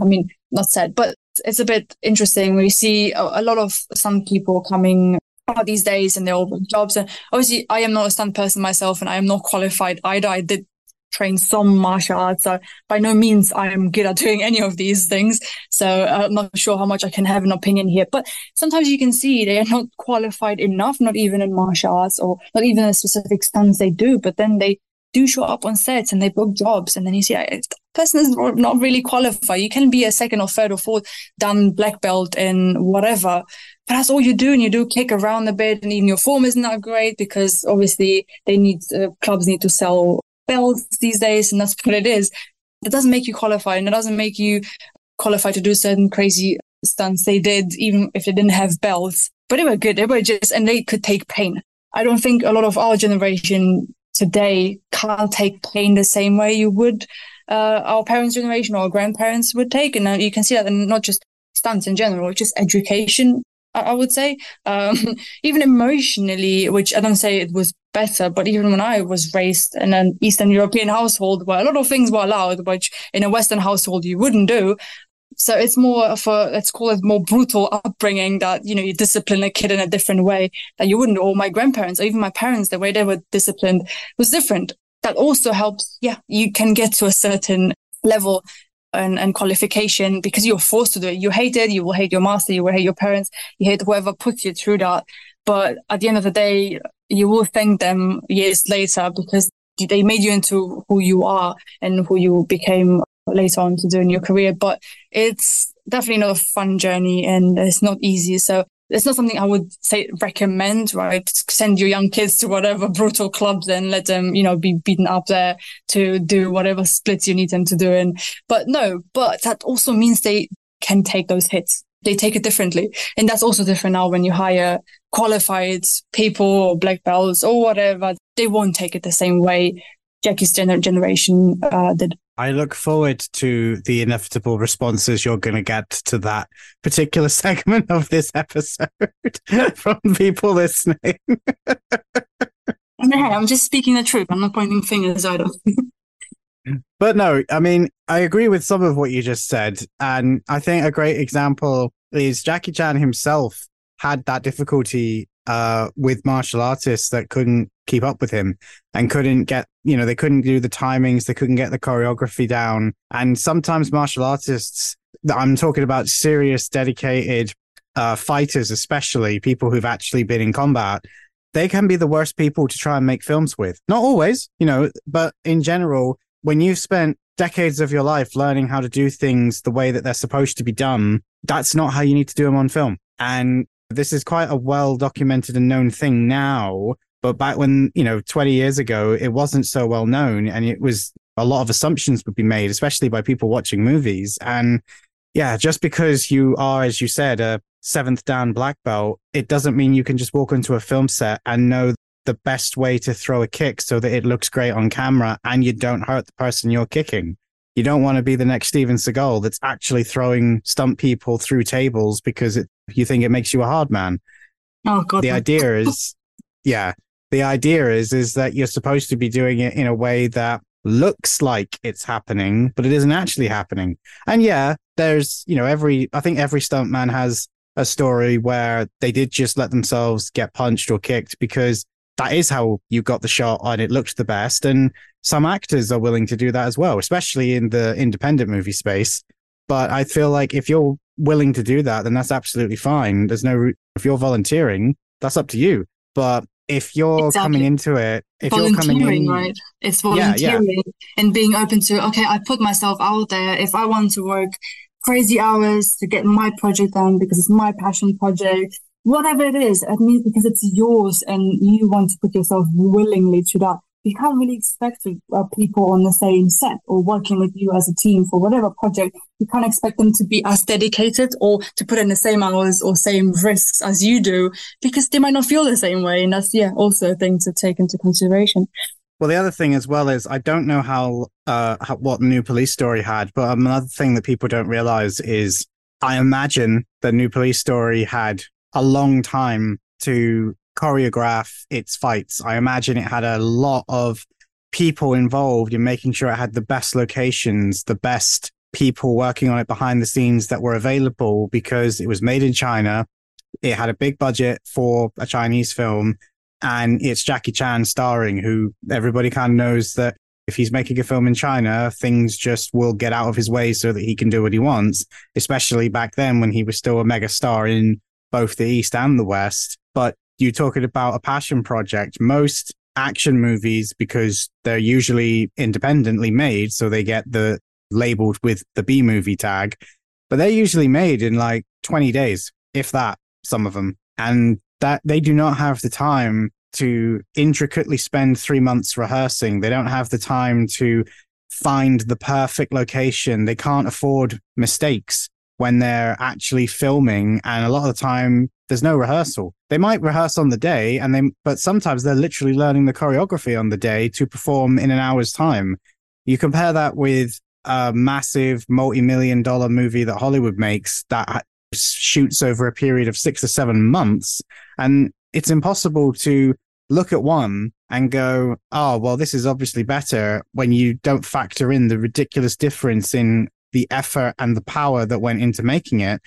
Speaker 3: I mean, not sad, but it's a bit interesting. We see a, a lot of some people coming out these days and they're all jobs. And obviously I am not a stunt person myself and I am not qualified either. I did train some martial arts. So by no means I am good at doing any of these things. So uh, I'm not sure how much I can have an opinion here. But sometimes you can see they are not qualified enough, not even in martial arts or not even a specific stunts they do, but then they do show up on sets and they book jobs. And then you see the person is not really qualified. You can be a second or third or fourth dan black belt in whatever, but that's all you do. And you do kick around a bit and even your form isn't that great because obviously they need, uh, clubs need to sell belts these days, and that's what it is. That doesn't make you qualified, and it doesn't make you qualified to do certain crazy stunts they did, even if they didn't have belts. But they were good. They were just, and they could take pain. I don't think a lot of our generation today can't take pain the same way you would uh, our parents' generation or grandparents would take. And uh, you can see that not just stunts in general, just education I would say. Um, even emotionally, which I don't say it was better, but even when I was raised in an Eastern European household where a lot of things were allowed, which in a Western household you wouldn't do. So it's more of a, let's call it more brutal upbringing that, you know, you discipline a kid in a different way that you wouldn't. Or my grandparents, or even my parents, the way they were disciplined was different. That also helps. Yeah, you can get to a certain level and, and qualification because you're forced to do it. You hate it. You will hate your master. You will hate your parents. You hate whoever puts you through that. But at the end of the day, you will thank them years later because they made you into who you are and who you became later on to do in your career. But it's definitely not a fun journey and it's not easy. So it's not something I would say recommend, right? Send your young kids to whatever brutal clubs and let them, you know, be beaten up there to do whatever splits you need them to do. And, but no, but that also means they can take those hits. They take it differently. And that's also different now when you hire qualified people or black belts or whatever. They won't take it the same way Jackie's generation uh, did.
Speaker 2: I look forward to the inevitable responses you're going to get to that particular segment of this episode from people listening.
Speaker 3: I mean, hey, I'm just speaking the truth. I'm not pointing fingers either.
Speaker 2: but no, I mean, I agree with some of what you just said. And I think a great example is Jackie Chan himself had that difficulty uh, with martial artists that couldn't keep up with him and couldn't get, you know, they couldn't do the timings, they couldn't get the choreography down. And sometimes martial artists, I'm talking about serious, dedicated uh, fighters, especially people who've actually been in combat, they can be the worst people to try and make films with. Not always, you know, but in general, when you've spent decades of your life learning how to do things the way that they're supposed to be done, that's not how you need to do them on film. And this is quite a well documented and known thing now. But back when, you know, 20 years ago, it wasn't so well known. And it was a lot of assumptions would be made, especially by people watching movies. And yeah, just because you are, as you said, a seventh dan black belt, it doesn't mean you can just walk into a film set and know the best way to throw a kick so that it looks great on camera and you don't hurt the person you're kicking. You don't want to be the next Steven Seagal that's actually throwing stunt people through tables because it, you think it makes you a hard man.
Speaker 3: Oh God!
Speaker 2: The idea is, yeah, the idea is is that you're supposed to be doing it in a way that looks like it's happening, but it isn't actually happening. And yeah, there's you know every I think every stuntman has a story where they did just let themselves get punched or kicked because that is how you got the shot and it looked the best. And some actors are willing to do that as well, especially in the independent movie space. But I feel like if you're willing to do that, then that's absolutely fine. There's no, if you're volunteering, that's up to you. But if you're exactly. coming into it, if you're coming in,
Speaker 3: right? It's volunteering yeah, yeah. and being open to, okay, I put myself out there. If I want to work crazy hours to get my project done because it's my passion project, whatever it is, it means because it's yours and you want to put yourself willingly to that. You can't really expect uh, people on the same set or working with you as a team for whatever project. You can't expect them to be as dedicated or to put in the same hours or same risks as you do because they might not feel the same way. And that's, yeah, also a thing to take into consideration.
Speaker 2: Well, the other thing as well is I don't know how, uh, how, what new police story had, but another thing that people don't realize is I imagine the new police story had a long time to choreograph its fights. I imagine it had a lot of people involved in making sure it had the best locations, the best people working on it behind the scenes that were available because it was made in China. It had a big budget for a Chinese film and it's Jackie Chan starring, who everybody kind of knows that if he's making a film in China, things just will get out of his way so that he can do what he wants, especially back then when he was still a mega star in both the East and the West. But you're talking about a passion project. Most action movies, because they're usually independently made, so they get the labeled with the B movie tag, but they're usually made in like 20 days, if that, some of them. And that they do not have the time to intricately spend three months rehearsing. They don't have the time to find the perfect location. They can't afford mistakes when they're actually filming. And a lot of the time, there's no rehearsal. They might rehearse on the day, and they, but sometimes they're literally learning the choreography on the day to perform in an hour's time. You compare that with a massive multi-million dollar movie that Hollywood makes that shoots over a period of six or seven months. And it's impossible to look at one and go, oh, well, this is obviously better when you don't factor in the ridiculous difference in the effort and the power that went into making it.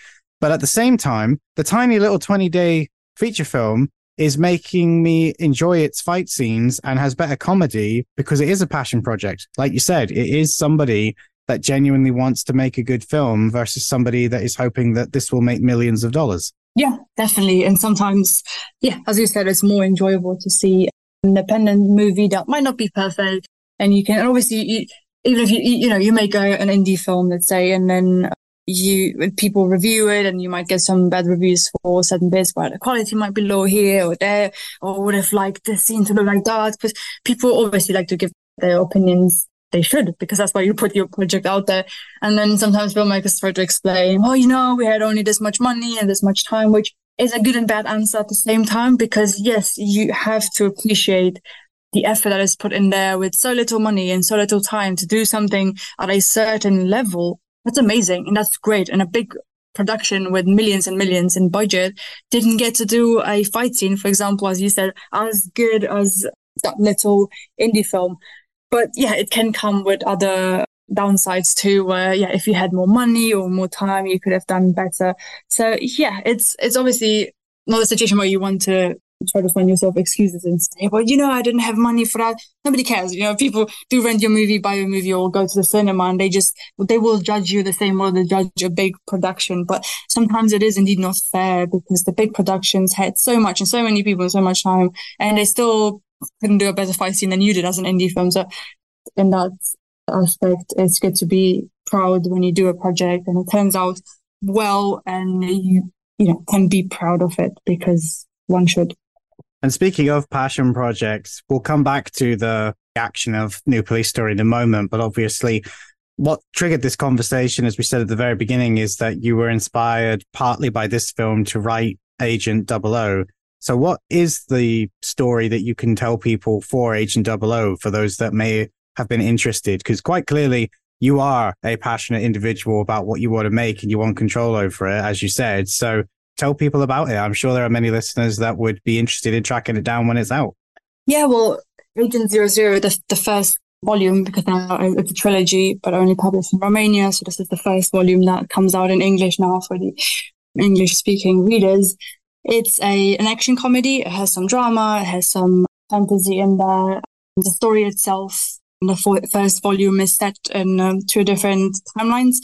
Speaker 2: But at the same time, the tiny little 20 day feature film is making me enjoy its fight scenes and has better comedy because it is a passion project. Like you said, it is somebody that genuinely wants to make a good film versus somebody that is hoping that this will make millions of dollars.
Speaker 3: Yeah, definitely. And sometimes, yeah, as you said, it's more enjoyable to see an independent movie that might not be perfect. And you can obviously, you, even if you, you know, you make a, an indie film, let's say, and then you people review it and you might get some bad reviews for certain bits where the quality might be low here or there or would have liked the scene to look like that because people obviously like to give their opinions. They should because that's why you put your project out there. And then sometimes filmmakers try to explain oh you know we had only this much money and this much time which is a good and bad answer at the same time because yes you have to appreciate the effort that is put in there with so little money and so little time to do something at a certain level that's amazing and that's great. And a big production with millions and millions in budget didn't get to do a fight scene, for example, as you said, as good as that little indie film. But yeah, it can come with other downsides too, where yeah, if you had more money or more time, you could have done better. So yeah, it's it's obviously not a situation where you want to try to find yourself excuses and say, well, you know, I didn't have money for that. Nobody cares. You know, people do rent your movie, buy your movie, or go to the cinema and they just, they will judge you the same way they judge a big production. But sometimes it is indeed not fair because the big productions had so much and so many people and so much time and they still couldn't do a better fight scene than you did as an indie film. So in that aspect, it's good to be proud when you do a project and it turns out well and you, you know, can be proud of it because one should.
Speaker 2: And speaking of passion projects, we'll come back to the action of New Police Story in a moment. But obviously, what triggered this conversation, as we said at the very beginning, is that you were inspired partly by this film to write Agent 00. So, what is the story that you can tell people for Agent 00 for those that may have been interested? Because quite clearly, you are a passionate individual about what you want to make and you want control over it, as you said. So, tell people about it. I'm sure there are many listeners that would be interested in tracking it down when it's out.
Speaker 3: Yeah, well, Agent Zero Zero, the, the first volume, because now it's a trilogy, but only published in Romania. So this is the first volume that comes out in English now for the English speaking readers. It's a an action comedy. It has some drama. It has some fantasy in there. The story itself, the first volume is set in um, two different timelines.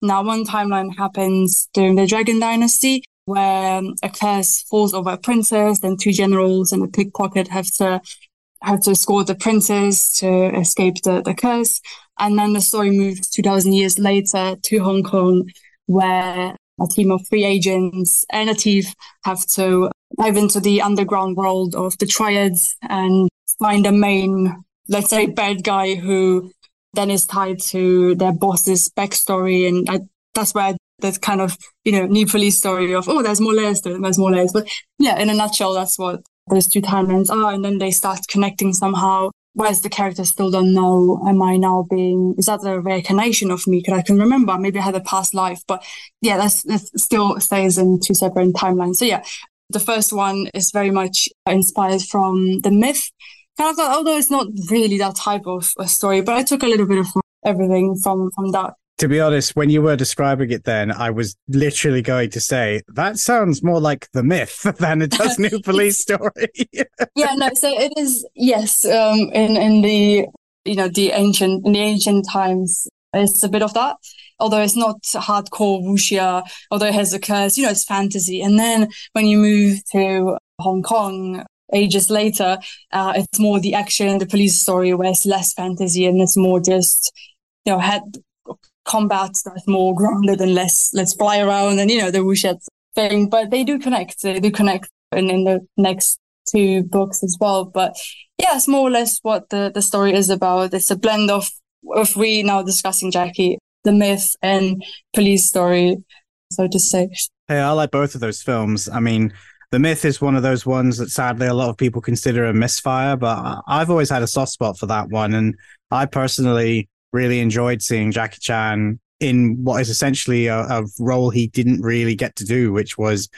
Speaker 3: Now, one timeline happens during the Dragon Dynasty, where a curse falls over a princess, then two generals and a pickpocket have to have to escort the princess to escape the, the curse. And then the story moves 2000 years later to Hong Kong, where a team of free agents and a thief have to dive into the underground world of the triads and find a main, let's say, bad guy who then is tied to their boss's backstory. And I, that's where that kind of, you know, new police story of, oh, there's more layers to it, there's more layers. But yeah, in a nutshell, that's what those two timelines are. And then they start connecting somehow. whereas the characters still don't know, am I now being, is that a reincarnation of me? Because I can remember, maybe I had a past life, but yeah, that's, that still stays in two separate timelines. So yeah, the first one is very much inspired from the myth. Kind of, although it's not really that type of a story, but I took a little bit of everything from, from that
Speaker 2: to be honest, when you were describing it then, I was literally going to say that sounds more like the myth than it does new police story.
Speaker 3: yeah, no, so it is yes, um in, in the you know, the ancient in the ancient times it's a bit of that. Although it's not hardcore wuxia, although it has a curse, you know, it's fantasy. And then when you move to Hong Kong, ages later, uh, it's more the action, the police story, where it's less fantasy and it's more just, you know, head combat that's more grounded and less let's fly around and you know the wuxia thing. But they do connect. They do connect in, in the next two books as well. But yeah, it's more or less what the, the story is about. It's a blend of if we now discussing Jackie, the myth and police story, so to say.
Speaker 2: Hey, I like both of those films. I mean, the myth is one of those ones that sadly a lot of people consider a misfire, but I've always had a soft spot for that one. And I personally really enjoyed seeing Jackie Chan in what is essentially a, a role he didn't really get to do, which was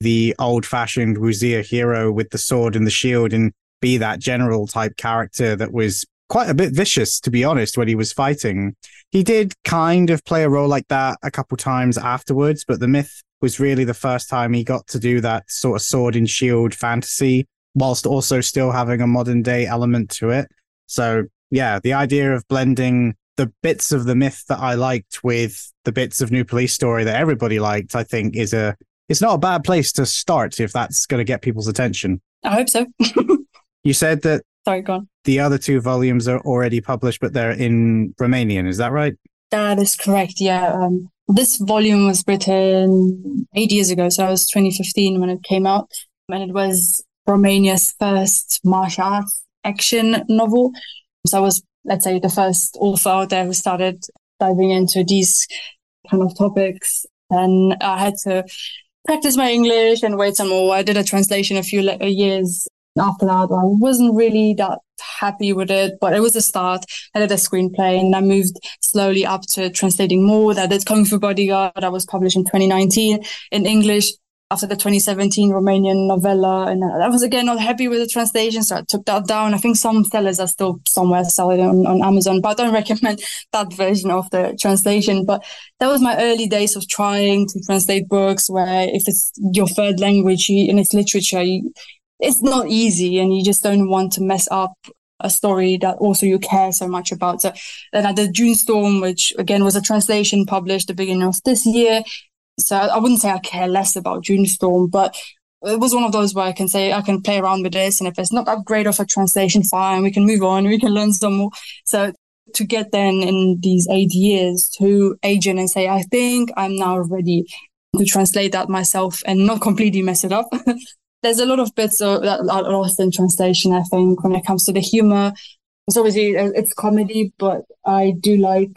Speaker 2: the old fashioned wuxia hero with the sword and the shield and be that general type character that was quite a bit vicious, to be honest, when he was fighting. He did kind of play a role like that a couple times afterwards, but the myth was really the first time he got to do that sort of sword and shield fantasy whilst also still having a modern day element to it. So yeah, the idea of blending the bits of the myth that I liked with the bits of New Police Story that everybody liked, I think is a it's not a bad place to start if that's going to get people's attention.
Speaker 3: I hope so.
Speaker 2: you said that
Speaker 3: Sorry, go on.
Speaker 2: The other two volumes are already published, but they're in Romanian. Is that right?
Speaker 3: That is correct. Yeah. Um, this volume was written eight years ago. So it was 2015 when it came out. And it was Romania's first martial arts action novel. So I was let's say, the first author out there who started diving into these kind of topics. And I had to practice my English and wait some more. I did a translation a few uh, years after that. I wasn't really that happy with it, but it was a start. I did a screenplay and I moved slowly up to translating more. That did Kung Fu Bodyguard. That was published in 2019 in English after the 2017 Romanian novella. And uh, I was again not happy with the translation, so I took that down. I think some sellers are still somewhere selling on, on Amazon, but I don't recommend that version of the translation. But that was my early days of trying to translate books where if it's your third language and it's literature, you, it's not easy and you just don't want to mess up a story that also you care so much about. So then I did June Storm, which again was a translation published the beginning of this year. So I wouldn't say I care less about June Storm, but it was one of those where I can say I can play around with this, and if it's not that great of a translation, fine, we can move on, we can learn some more. So to get then in these eight years to agent and say, I think I'm now ready to translate that myself and not completely mess it up. There's a lot of bits that are lost in translation, I think, when it comes to the humor. It's obviously uh, it's comedy, but I do like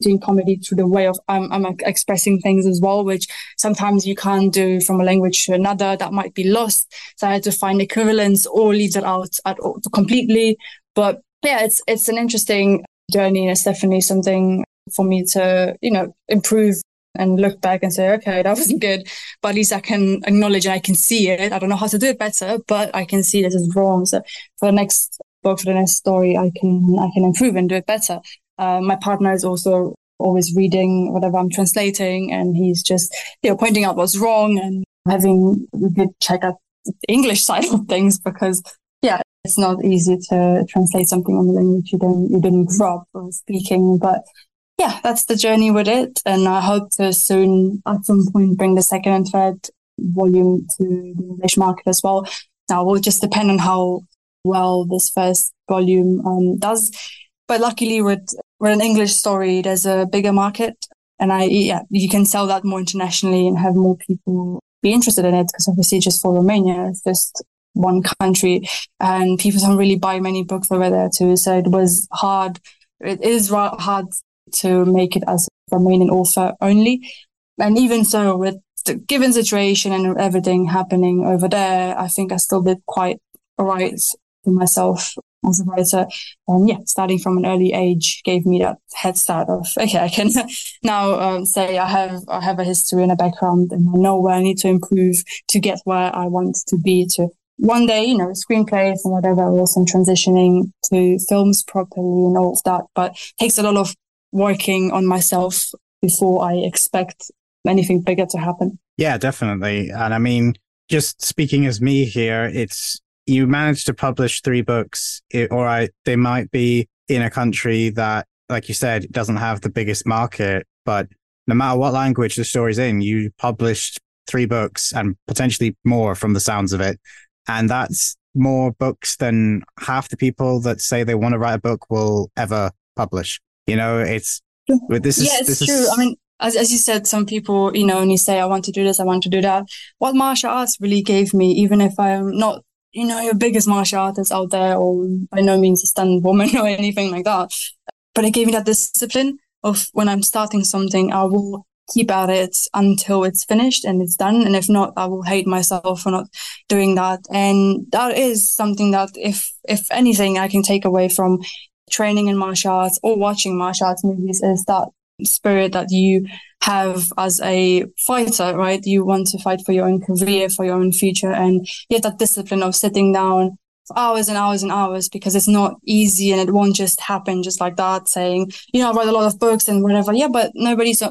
Speaker 3: doing comedy through the way of um, um, I'm, I'm expressing things as well, which sometimes you can't do from a language to another. That might be lost. So I had to find equivalents or leave it out at all, completely. But yeah, it's it's an interesting journey. And it's definitely something for me to you know improve and look back and say, okay, that wasn't good, but at least I can acknowledge and I can see it. I don't know how to do it better, but I can see this is wrong. So for the next book, for the next story, I can I can improve and do it better. Uh, my partner is also always reading whatever I'm translating, and he's just you know pointing out what's wrong and having a good check out the English side of things because yeah, it's not easy to translate something on the language you don't you didn't grow up speaking, but yeah, that's the journey with it, and I hope to soon at some point bring the second and third volume to the English market as well. Now, it will just depend on how well this first volume um, does. But luckily, with with an English story, there's a bigger market, and I yeah, you can sell that more internationally and have more people be interested in it because obviously just for Romania, it's just one country, and people don't really buy many books over there too. So it was hard. It is hard to make it as a Romanian author only, and even so, with the given situation and everything happening over there, I think I still did quite alright for myself as a writer. And yeah, starting from an early age gave me that head start of okay, I can now um, say I have I have a history and a background, and I know where I need to improve to get where I want to be. To one day, you know, screenplays and whatever also transitioning to films properly and all of that. But takes a lot of working on myself before I expect anything bigger to happen.
Speaker 2: Yeah, definitely. And I mean, just speaking as me here, it's you managed to publish three books, it, or I, they might be in a country that, like you said, doesn't have the biggest market, but no matter what language the story's in, you published three books and potentially more from the sounds of it. And that's more books than half the people that say they want to write a book will ever publish. You know, it's
Speaker 3: this is, yeah, it's this true. Is... I mean, as, as you said, some people, you know, when you say, I want to do this, I want to do that, what martial arts really gave me, even if I'm not, you know, your biggest martial artist out there or by no means a stunned woman or anything like that, but it gave me that discipline of when I'm starting something, I will keep at it until it's finished and it's done. And if not, I will hate myself for not doing that. And that is something that if, if anything, I can take away from training in martial arts or watching martial arts movies is that spirit that you have as a fighter, right? You want to fight for your own career, for your own future, and yet that discipline of sitting down for hours and hours and hours because it's not easy and it won't just happen just like that. Saying, you know, I write a lot of books and whatever. Yeah, but nobody's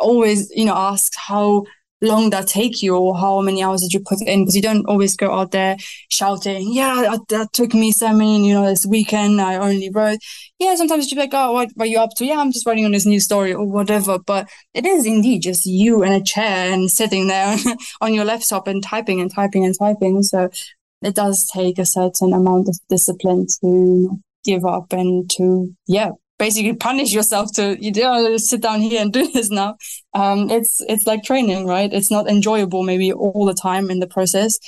Speaker 3: always, you know, asks how long that take you or how many hours did you put in? Because you don't always go out there shouting yeah that took me so many you know this weekend i only wrote. Yeah sometimes you're like oh what are you up to? Yeah i'm just writing on this new story or whatever. But it is indeed just you in a chair and sitting there on your laptop and typing and typing and typing. So it does take a certain amount of discipline to give up and to yeah basically punish yourself to you know sit down here and do this now. Um, it's it's like training right? It's not enjoyable maybe all the time in the process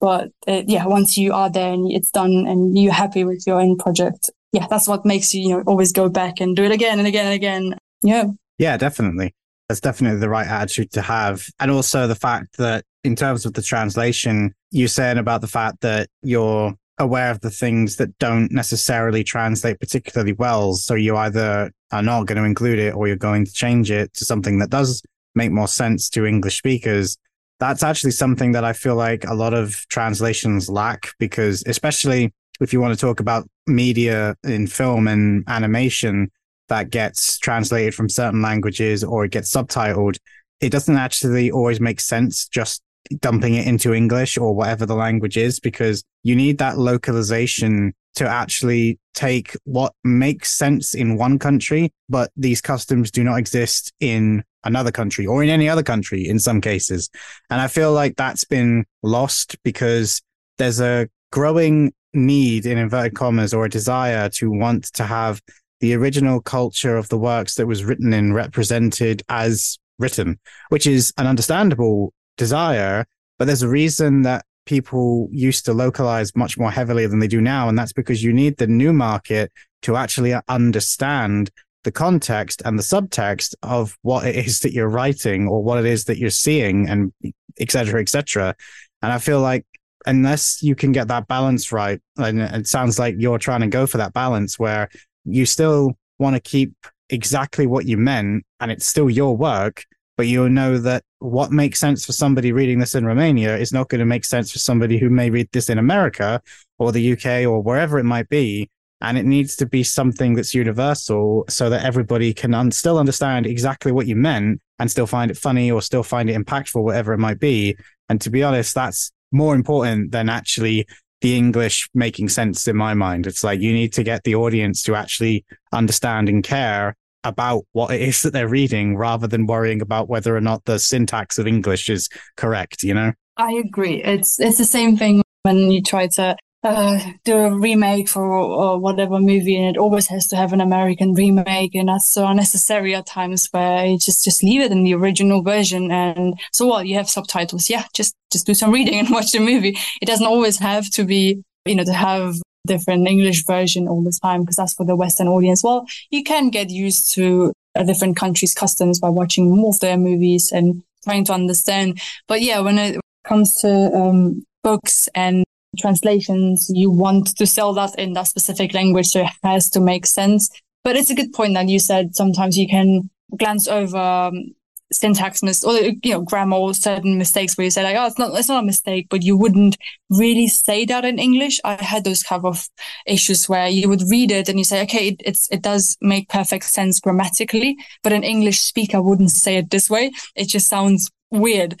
Speaker 3: but it, yeah once you are there and it's done and you're happy with your own project yeah that's what makes you you know always go back and do it again and again and again. Yeah.
Speaker 2: Yeah definitely. That's definitely the right attitude to have. And also the fact that in terms of the translation you're saying about the fact that you're aware of the things that don't necessarily translate particularly well. So you either are not going to include it or you're going to change it to something that does make more sense to English speakers. That's actually something that I feel like a lot of translations lack because, especially if you want to talk about media in film and animation that gets translated from certain languages or it gets subtitled, it doesn't actually always make sense just dumping it into English or whatever the language is, because you need that localization to actually take what makes sense in one country, but these customs do not exist in another country or in any other country in some cases. And I feel like that's been lost because there's a growing need in inverted commas or a desire to want to have the original culture of the works that was written in represented as written, which is an understandable desire, but there's a reason that people used to localize much more heavily than they do now. And that's because you need the new market to actually understand the context and the subtext of what it is that you're writing or what it is that you're seeing and et cetera, et cetera. And I feel like unless you can get that balance right, and it sounds like you're trying to go for that balance where you still want to keep exactly what you meant and it's still your work, but you'll know that what makes sense for somebody reading this in Romania is not going to make sense for somebody who may read this in America or the UK or wherever it might be. And it needs to be something that's universal so that everybody can un- still understand exactly what you meant and still find it funny or still find it impactful, whatever it might be. And to be honest, that's more important than actually the English making sense in my mind. It's like you need to get the audience to actually understand and care about what it is that they're reading rather than worrying about whether or not the syntax of English is correct, you know?
Speaker 3: I agree. It's it's the same thing when you try to uh, do a remake for or whatever movie, and it always has to have an American remake, and that's so unnecessary at times. Where you just just leave it in the original version, and so what? You have subtitles, yeah. Just just do some reading and watch the movie. It doesn't always have to be, you know, to have different English version all the time because that's for the Western audience. Well, you can get used to a different country's customs by watching more of their movies and trying to understand. But yeah, when it comes to um, books and translations, you want to sell that in that specific language. So it has to make sense. But it's a good point that you said sometimes you can glance over um, syntax mis- or you know grammar or certain mistakes where you say like oh it's not it's not a mistake but you wouldn't really say that in english. I had those kind of issues where you would read it and you say okay it, it's it does make perfect sense grammatically but an english speaker wouldn't say it this way. It just sounds weird.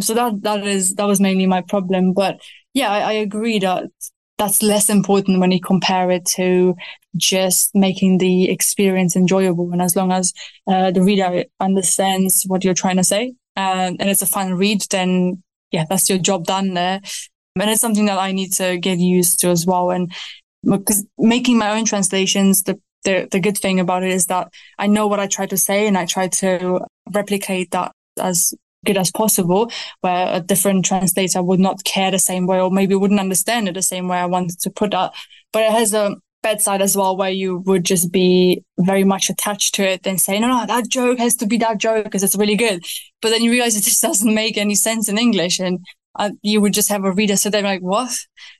Speaker 3: So that that is that was mainly my problem. But yeah i, I agree that that's less important when you compare it to just making the experience enjoyable. And as long as uh, the reader understands what you're trying to say and, and it's a fun read, then yeah, that's your job done there. And it's something that I need to get used to as well. And because making my own translations, the, the, the good thing about it is that I know what I try to say and I try to replicate that as good as possible, where a different translator would not care the same way or maybe wouldn't understand it the same way I wanted to put that. But it has a bad side as well, where you would just be very much attached to it and say, no, no, that joke has to be that joke because it's really good. But then you realize it just doesn't make any sense in English. And uh, you would just have a reader sit there like, what?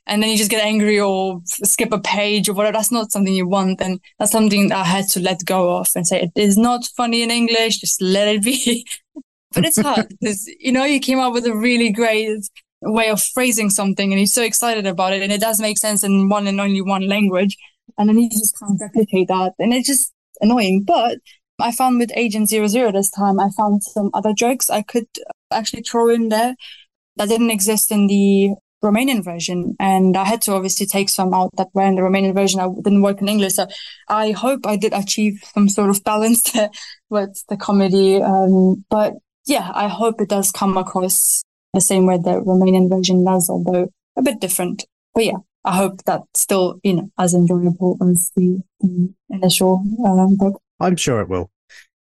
Speaker 3: And then you just get angry or skip a page or whatever. That's not something you want. And that's something that I had to let go of and say, it is not funny in English. Just let it be. but it's hard because you know you came up with a really great way of phrasing something and you're so excited about it and it does make sense in one and only one language and then you just can't replicate that and it's just annoying but i found with agent zero zero this time i found some other jokes i could actually throw in there that didn't exist in the Romanian version. And I had to obviously take some out that were in the Romanian version. I didn't work in English. So I hope I did achieve some sort of balance there with the comedy. Um, but yeah, I hope it does come across the same way the Romanian version does, although a bit different. But yeah, I hope that's still, you know, as enjoyable as the, the initial um, book.
Speaker 2: I'm sure it will.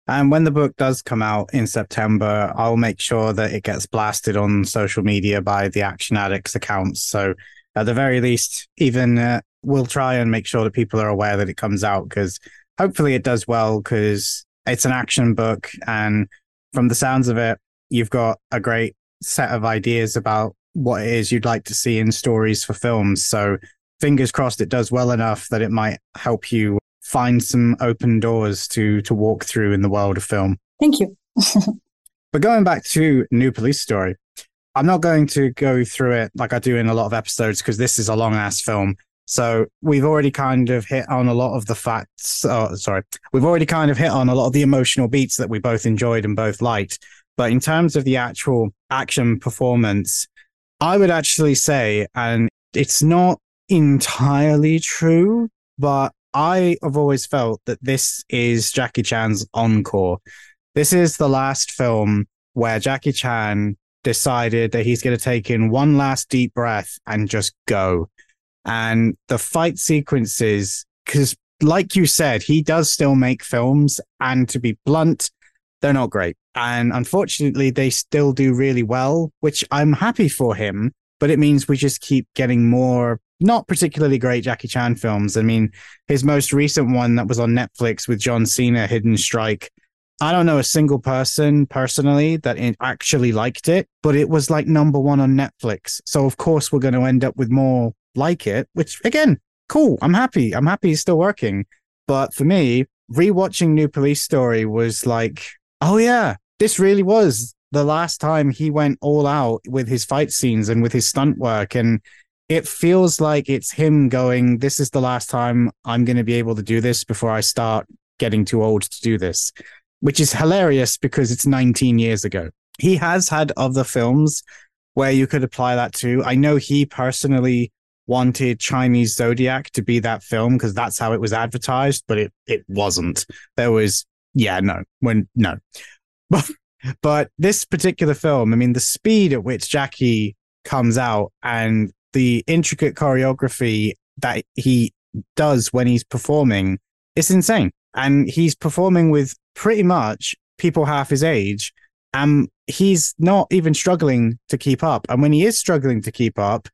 Speaker 2: And when the book does come out in September, I'll make sure that it gets blasted on social media by the Action Addicts accounts. So at the very least, even uh, we'll try and make sure that people are aware that it comes out because hopefully it does well because it's an action book and from the sounds of it, you've got a great set of ideas about what it is you'd like to see in stories for films. So fingers crossed it does well enough that it might help you find some open doors to to walk through in the world of film.
Speaker 3: Thank you.
Speaker 2: but going back to New Police Story, I'm not going to go through it like I do in a lot of episodes because this is a long ass film. So we've already kind of hit on a lot of the facts. Oh, sorry. We've already kind of hit on a lot of the emotional beats that we both enjoyed and both liked. But in terms of the actual action performance, I would actually say, and it's not entirely true, but I have always felt that this is Jackie Chan's encore. This is the last film where Jackie Chan decided that he's going to take in one last deep breath and just go and the fight sequences, because like you said, he does still make films, and to be blunt, they're not great. And unfortunately, they still do really well, which I'm happy for him. But it means we just keep getting more not particularly great Jackie Chan films. I mean, his most recent one that was on Netflix with John Cena, Hidden Strike. I don't know a single person personally that actually liked it, but it was like number one on Netflix. So, of course, we're going to end up with more like it, which again, cool. I'm happy. I'm happy he's still working. But for me, rewatching New Police Story was like, oh yeah, this really was the last time he went all out with his fight scenes and with his stunt work. And it feels like it's him going, this is the last time I'm going to be able to do this before I start getting too old to do this, which is hilarious because it's 19 years ago. He has had other films where you could apply that to. I know he personally wanted Chinese Zodiac to be that film because that's how it was advertised, but it it wasn't. There was yeah, no, when no. But but this particular film, I mean, the speed at which Jackie comes out and the intricate choreography that he does when he's performing, it's insane. And he's performing with pretty much people half his age. And he's not even struggling to keep up. And when he is struggling to keep up,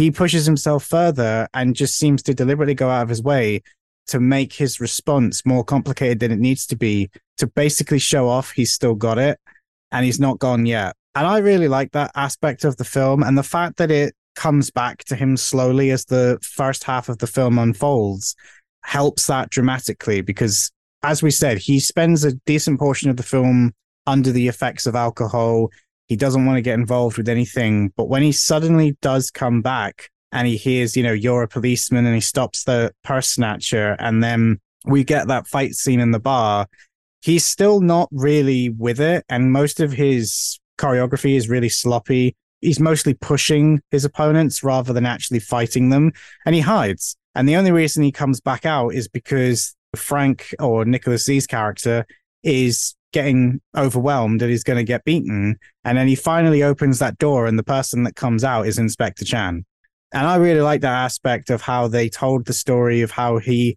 Speaker 2: he pushes himself further and just seems to deliberately go out of his way to make his response more complicated than it needs to be to basically show off he's still got it and he's not gone yet. And I really like that aspect of the film and the fact that it comes back to him slowly as the first half of the film unfolds helps that dramatically because as we said, he spends a decent portion of the film under the effects of alcohol. He doesn't want to get involved with anything. But when he suddenly does come back and he hears, you know, you're a policeman and he stops the purse snatcher, and then we get that fight scene in the bar, he's still not really with it. And most of his choreography is really sloppy. He's mostly pushing his opponents rather than actually fighting them. And he hides. And the only reason he comes back out is because Frank or Nicholas Tse's character is getting overwhelmed and he's going to get beaten. And then he finally opens that door, and the person that comes out is Inspector Chan. And I really like that aspect of how they told the story of how he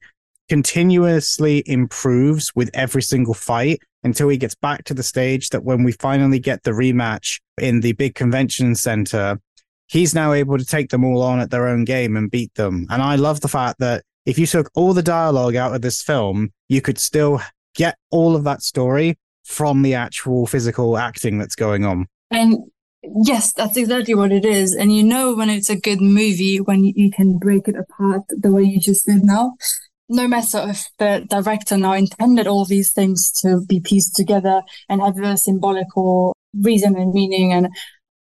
Speaker 2: continuously improves with every single fight until he gets back to the stage that when we finally get the rematch in the big convention center, he's now able to take them all on at their own game and beat them. And I love the fact that if you took all the dialogue out of this film, you could still get all of that story from the actual physical acting that's going on.
Speaker 3: And yes, that's exactly what it is. And you know when it's a good movie when you can break it apart the way you just did now. No matter if the director now intended all these things to be pieced together and have a symbolical reason and meaning and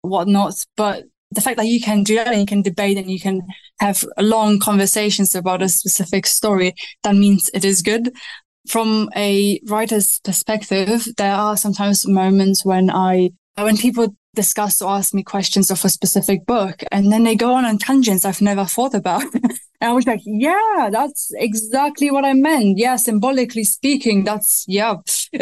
Speaker 3: whatnot, but the fact that you can do that and you can debate and you can have long conversations about a specific story, that means it is good. From a writer's perspective, there are sometimes moments when I, when people discuss or ask me questions of a specific book and then they go on on tangents I've never thought about. And I was like, yeah, that's exactly what I meant. Yeah, symbolically speaking, that's, yeah.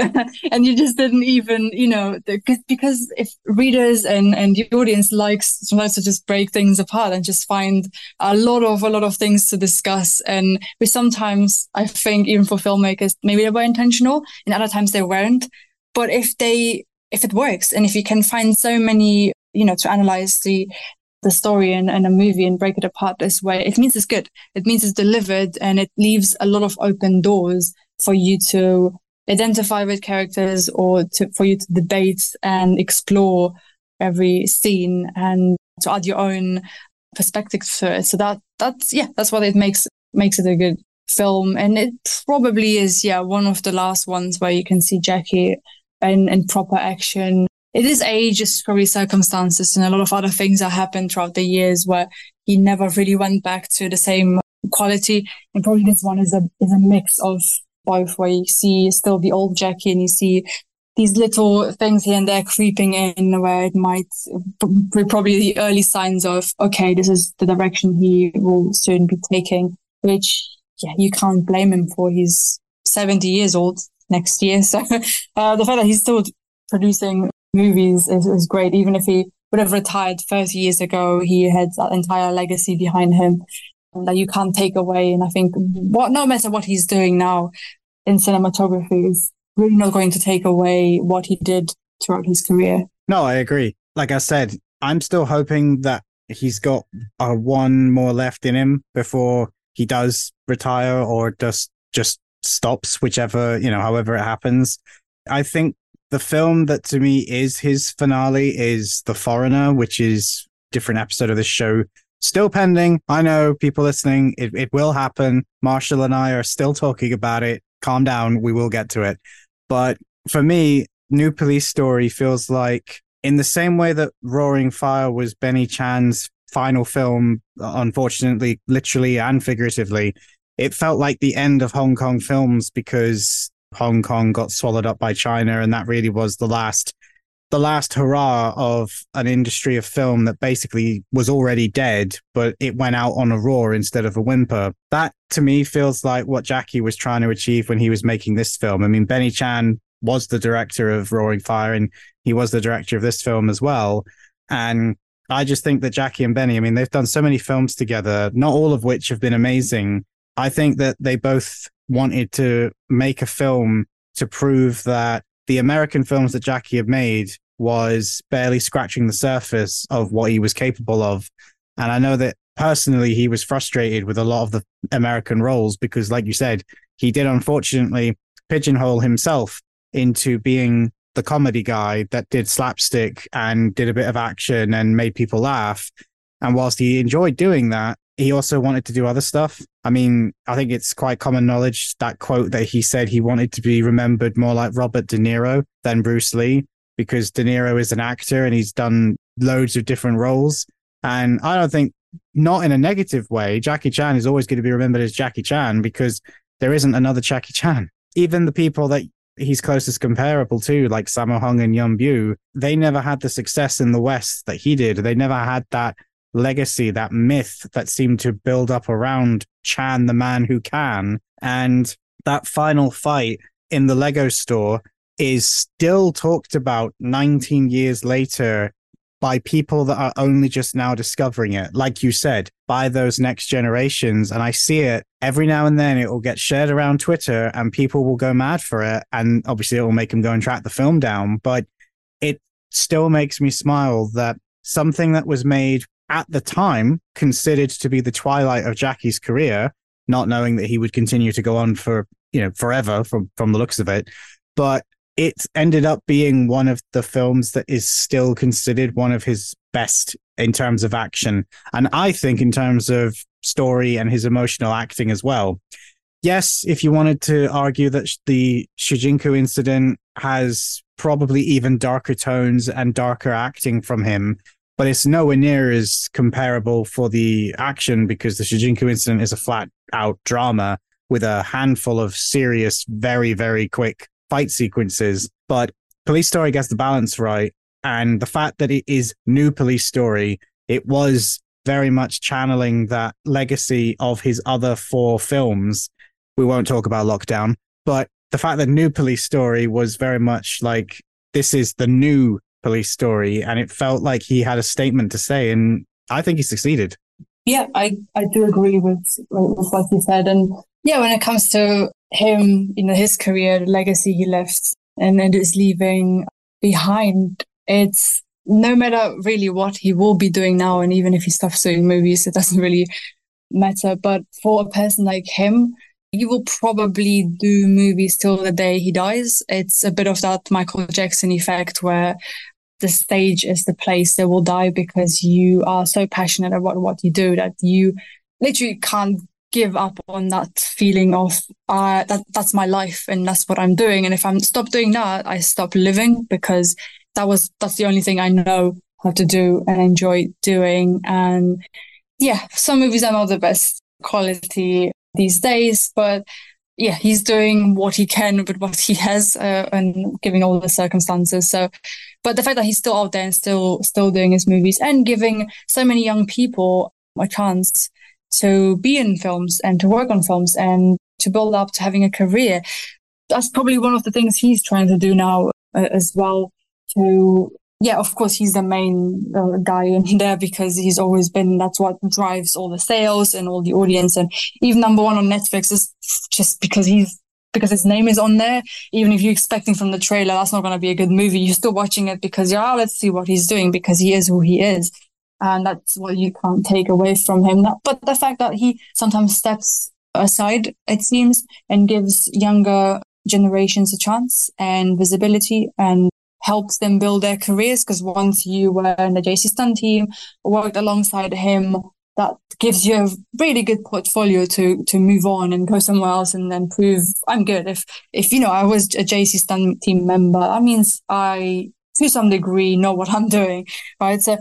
Speaker 3: and you just didn't even, you know, because, if readers and, and the audience likes sometimes to just break things apart and just find a lot of, a lot of things to discuss. And we sometimes, I think, even for filmmakers, maybe they were intentional and other times they weren't. But if they, if it works and if you can find so many you know to analyze the the story in, in a movie and break it apart this way, it means it's good. It means it's delivered and it leaves a lot of open doors for you to identify with characters or to, for you to debate and explore every scene and to add your own perspective to it. So that, that's, yeah, that's what it makes, makes it a good film. And it probably is, yeah, one of the last ones where you can see Jackie in, in proper action it is age, it's probably circumstances and a lot of other things that happened throughout the years where he never really went back to the same quality. And probably this one is a is a mix of both where you see still the old Jackie and you see these little things here and there creeping in where it might be probably the early signs of okay, this is the direction he will soon be taking, which yeah, you can't blame him for. He's 70 years old next year. So uh, the fact that he's still producing movies is, is great. Even if he would have retired 30 years ago, he had that entire legacy behind him that you can't take away. And I think what, no matter what he's doing now in cinematography is really not going to take away what he did throughout his career.
Speaker 2: No, I agree. Like I said, I'm still hoping that he's got uh, one more left in him before he does retire or just just stops, whichever you know, however it happens. I think the film that to me is his finale is The Foreigner, which is different episode of this show. Still pending. I know people listening. It, it will happen. Marshall and I are still talking about it. Calm down. We will get to it. But for me, New Police Story feels like in the same way that Roaring Fire was Benny Chan's final film, unfortunately, literally and figuratively, it felt like the end of Hong Kong films because Hong Kong got swallowed up by China, and that really was the last the last hurrah of an industry of film that basically was already dead, but it went out on a roar instead of a whimper. That to me feels like what Jackie was trying to achieve when he was making this film. I mean, Benny Chan was the director of Roaring Fire and he was the director of this film as well. And I just think that Jackie and Benny, I mean, they've done so many films together, not all of which have been amazing. I think that they both wanted to make a film to prove that the American films that Jackie had made was barely scratching the surface of what he was capable of. And I know that personally, he was frustrated with a lot of the American roles because, like you said, he did unfortunately pigeonhole himself into being the comedy guy that did slapstick and did a bit of action and made people laugh. And whilst he enjoyed doing that, he also wanted to do other stuff. I mean, I think it's quite common knowledge that quote that he said he wanted to be remembered more like Robert De Niro than Bruce Lee because De Niro is an actor and he's done loads of different roles. And I don't think, not in a negative way, Jackie Chan is always going to be remembered as Jackie Chan because there isn't another Jackie Chan. Even the people that he's closest comparable to, like Sammo Hung and Yuen Biao, they never had the success in the West that he did. They never had that legacy, that myth that seemed to build up around Chan, the man who can. And that final fight in the Lego store is still talked about 19 years later by people that are only just now discovering it, like you said, by those next generations. And I see it every now and then, it will get shared around Twitter and people will go mad for it. And obviously, it will make them go and track the film down. But it still makes me smile that something that was made at the time considered to be the twilight of Jackie's career, not knowing that he would continue to go on for, you know, forever from, from the looks of it. But it ended up being one of the films that is still considered one of his best in terms of action. And I think in terms of story and his emotional acting as well. Yes, if you wanted to argue that the Shinjuku incident has probably even darker tones and darker acting from him, but it's nowhere near as comparable for the action because the Shinjuku incident is a flat out drama with a handful of serious, very, very quick fight sequences, but Police Story gets the balance right. And the fact that it is new Police Story, it was very much channeling that legacy of his other four films. We won't talk about Lockdown, but the fact that New Police Story was very much like this is the new police story, and it felt like he had a statement to say, and I think he succeeded.
Speaker 3: Yeah, I, I do agree with, with what you said. And yeah, when it comes to him, you know, his career, the legacy he left and, and is leaving behind, it's no matter really what he will be doing now, and even if he stops doing movies, it doesn't really matter. But for a person like him, he will probably do movies till the day he dies. It's a bit of that Michael Jackson effect where the stage is the place they will die because you are so passionate about what you do that you literally can't give up on that feeling of uh, that that's my life and that's what I'm doing. And if I'm stop doing that, I stop living because that was that's the only thing I know how to do and enjoy doing. And yeah, some movies are not the best quality these days, but yeah, he's doing what he can with what he has uh, and giving all the circumstances. So, but the fact that he's still out there and still still doing his movies and giving so many young people a chance to be in films and to work on films and to build up to having a career. That's probably one of the things he's trying to do now uh, as well. To yeah, of course, he's the main uh, guy in there because he's always been. That's what drives all the sales and all the audience, and even number one on Netflix is just because he's because his name is on there. Even if you're expecting from the trailer that's not going to be a good movie, you're still watching it because yeah, let's see what he's doing because he is who he is and that's what you can't take away from him. But the fact that he sometimes steps aside, it seems, and gives younger generations a chance and visibility and helps them build their careers. Because once you were in the JC Stunt team, worked alongside him, that gives you a really good portfolio to to move on and go somewhere else and then prove I'm good. If if you know I was a JC Stunt team member, that means I to some degree know what I'm doing, right? So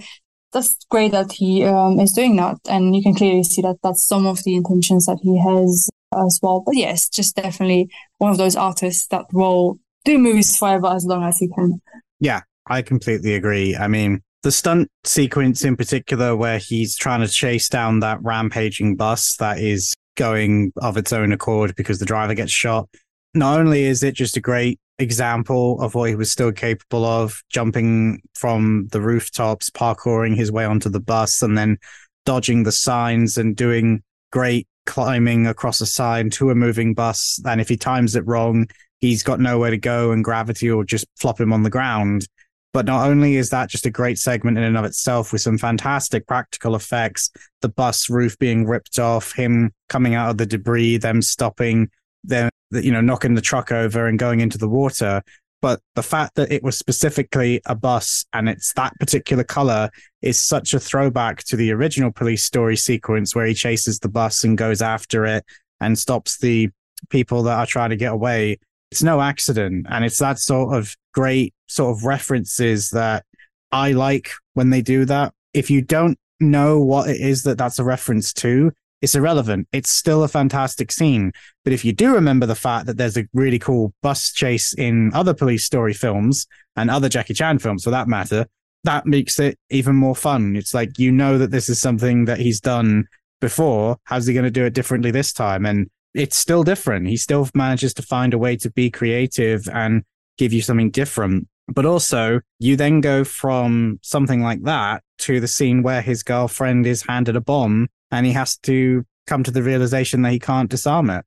Speaker 3: that's great that he um, is doing that, and you can clearly see that that's some of the intentions that he has as well. But yes, just definitely one of those artists that will do movies forever as long as he can.
Speaker 2: Yeah, I completely agree. I mean, the stunt sequence in particular, where he's trying to chase down that rampaging bus that is going of its own accord because the driver gets shot. Not only is it just a great example of what he was still capable of jumping from the rooftops, parkouring his way onto the bus, and then dodging the signs and doing great climbing across a sign to a moving bus. And if he times it wrong, he's got nowhere to go and gravity will just flop him on the ground. But not only is that just a great segment in and of itself with some fantastic practical effects, the bus roof being ripped off, him coming out of the debris, them stopping, them you know knocking the truck over and going into the water but the fact that it was specifically a bus and it's that particular color is such a throwback to the original police story sequence where he chases the bus and goes after it and stops the people that are trying to get away. It's no accident. And it's that sort of great sort of references that I like when they do that. If you don't know what it is that that's a reference to, it's irrelevant. It's still a fantastic scene. But if you do remember the fact that there's a really cool bus chase in other police story films and other Jackie Chan films for that matter, that makes it even more fun. It's like you know that this is something that he's done before. How's he going to do it differently this time? And it's still different. He still manages to find a way to be creative and give you something different. But also, you then go from something like that to the scene where his girlfriend is handed a bomb and he has to come to the realization that he can't disarm it.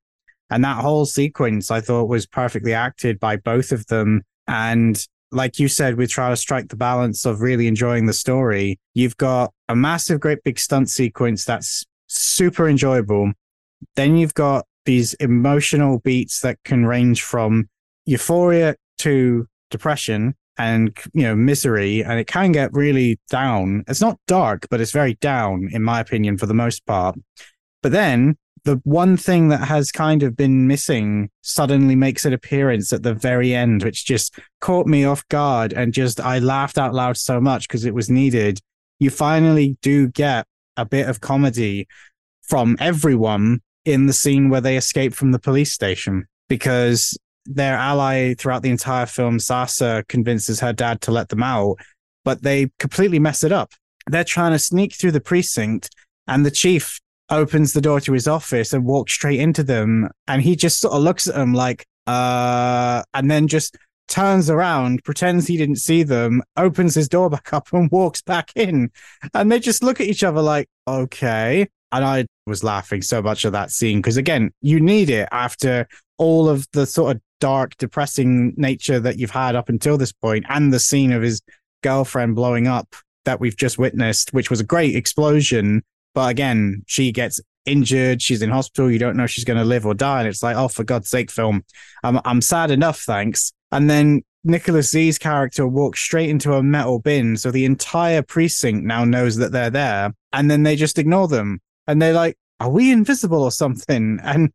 Speaker 2: And that whole sequence I thought was perfectly acted by both of them. And like you said, we try to strike the balance of really enjoying the story. You've got a massive, great big stunt sequence that's super enjoyable. Then you've got these emotional beats that can range from euphoria to depression and you know misery and it can get really down. It's not dark but it's very down in my opinion for the most part. But then the one thing that has kind of been missing suddenly makes an appearance at the very end which just caught me off guard and just i laughed out loud so much because it was needed. You finally do get a bit of comedy from everyone in the scene where they escape from the police station because their ally throughout the entire film, Sasa, convinces her dad to let them out, but they completely mess it up. They're trying to sneak through the precinct, and the chief opens the door to his office and walks straight into them. And he just sort of looks at them like, uh, and then just turns around, pretends he didn't see them, opens his door back up and walks back in. And they just look at each other like, okay. And I was laughing so much at that scene because, again, you need it after all of the sort of dark, depressing nature that you've had up until this point, and the scene of his girlfriend blowing up that we've just witnessed, which was a great explosion. But again, she gets injured. She's in hospital. You don't know she's going to live or die. And it's like, oh, for God's sake, film. I'm, I'm sad enough, thanks. And then Nicholas Tse's character walks straight into a metal bin. So the entire precinct now knows that they're there. And then they just ignore them. And they're like, are we invisible or something? And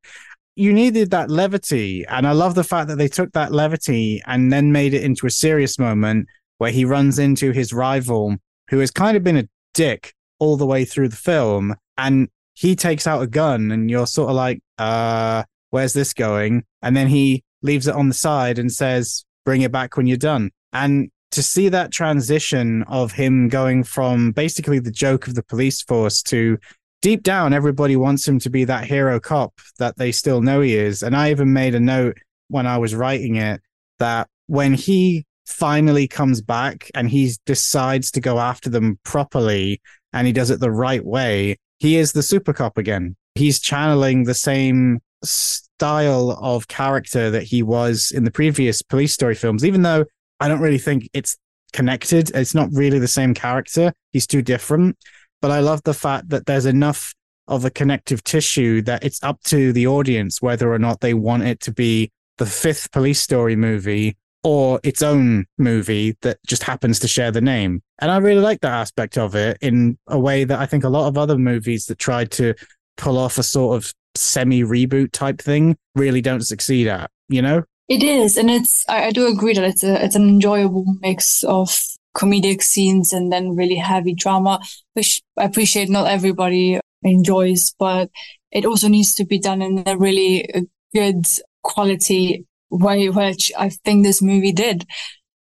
Speaker 2: you needed that levity. And I love the fact that they took that levity and then made it into a serious moment where he runs into his rival, who has kind of been a dick all the way through the film. And he takes out a gun, and you're sort of like, uh, where's this going? And then he leaves it on the side and says, bring it back when you're done. And to see that transition of him going from basically the joke of the police force to deep down, everybody wants him to be that hero cop that they still know he is. And I even made a note when I was writing it that when he finally comes back and he decides to go after them properly and he does it the right way, he is the super cop again. He's channeling the same style of character that he was in the previous police story films, even though I don't really think it's connected. It's not really the same character. He's too different but I love the fact that there's enough of a connective tissue that it's up to the audience whether or not they want it to be the fifth police story movie or its own movie that just happens to share the name. And I really like that aspect of it in a way that I think a lot of other movies that tried to pull off a sort of semi reboot type thing really don't succeed at, you know?
Speaker 3: It is, and it's I, I do agree that it's a it's an enjoyable mix of comedic scenes and then really heavy drama, which I appreciate not everybody enjoys, but it also needs to be done in a really uh, good quality way, which I think this movie did.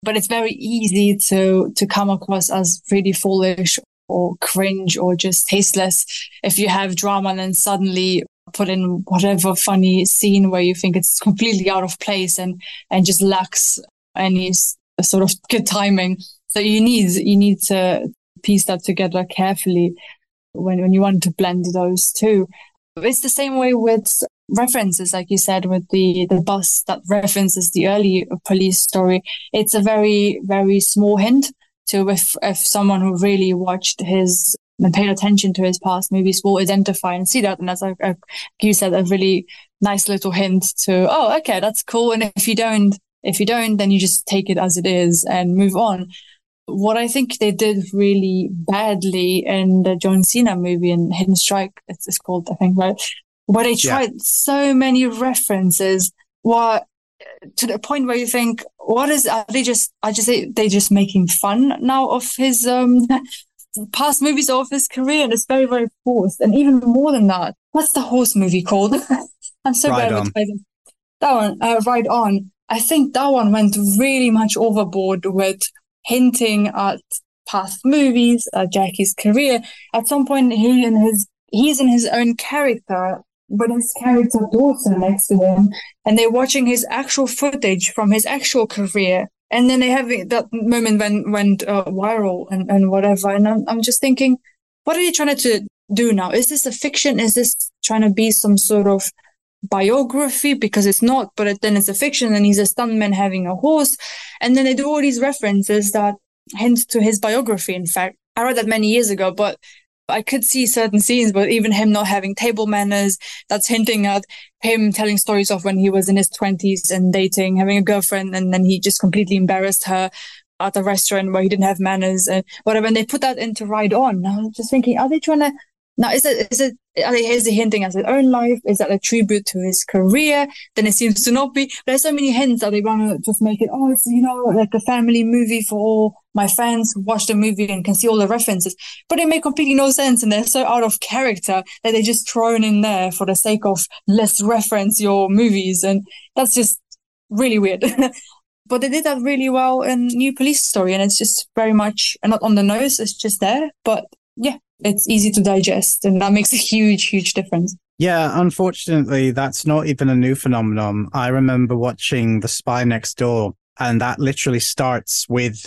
Speaker 3: But it's very easy to, to come across as really foolish or cringe or just tasteless if you have drama and then suddenly put in whatever funny scene where you think it's completely out of place and, and just lacks any sort of good timing. So you need you need to piece that together carefully when when you want to blend those two. It's the same way with references, like you said, with the the bus that references the early police story. It's a very very small hint to if if someone who really watched his and paid attention to his past movies will identify and see that. And as like, like you said, a really nice little hint to, oh, okay, that's cool. And if you don't If you don't, then you just take it as it is and move on. What I think they did really badly in the John Cena movie in Hidden Strike, it's, it's called, I think, right? Where they tried yeah. so many references, what to the point where you think, what is are they just I just they just making fun now of his um past movies of his career and it's very, very forced. And even more than that, what's the horse movie called? I'm so bad at that one, uh, Ride On. I think that one went really much overboard with hinting at past movies, uh, Jackie's career. At some point, he and his he's in his own character, but his character daughter next to him, and they're watching his actual footage from his actual career. And then they have that moment when went uh, viral and, and whatever. And I'm, I'm just thinking, what are you trying to do now? Is this a fiction? Is this trying to be some sort of biography because it's not, but then it's a fiction and he's a stuntman having a horse. And then they do all these references that hint to his biography. In fact, I read that many years ago, but I could see certain scenes, but even him not having table manners, that's hinting at him telling stories of when he was in his 20s and dating, having a girlfriend, and then he just completely embarrassed her at a restaurant where he didn't have manners and whatever. And they put that into Ride On. I'm just thinking, are they trying to now, is it is it is he hinting at his own life? Is that a tribute to his career? Then it seems to not be. There's so many hints that they want to just make it. Oh, it's you know like a family movie for all my fans who watch the movie and can see all the references. But it make completely no sense, and they're so out of character that they're just thrown in there for the sake of let's reference your movies, and that's just really weird. but they did that really well in New Police Story, and it's just very much not on the nose. It's just there, but yeah, it's easy to digest and that makes a huge huge difference.
Speaker 2: Yeah unfortunately that's not even a new phenomenon. I remember watching the spy next door and that literally starts with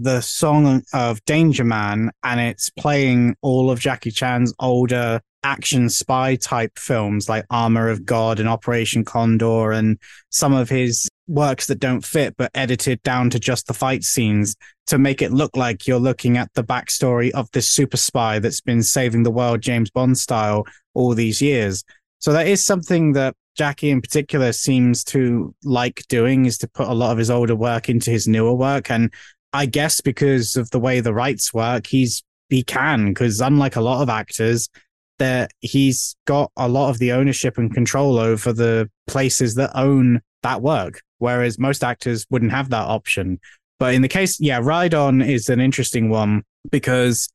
Speaker 2: the song of danger man and it's playing all of jackie chan's older action spy type films like armor of god and operation condor and some of his works that don't fit, but edited down to just the fight scenes to make it look like you're looking at the backstory of this super spy that's been saving the world James Bond style all these years. So that is something that Jackie in particular seems to like doing is to put a lot of his older work into his newer work. And I guess because of the way the rights work, he's he can, because unlike a lot of actors, that he's got a lot of the ownership and control over the places that own that work whereas most actors wouldn't have that option. But in the case, yeah, Ride On is an interesting one because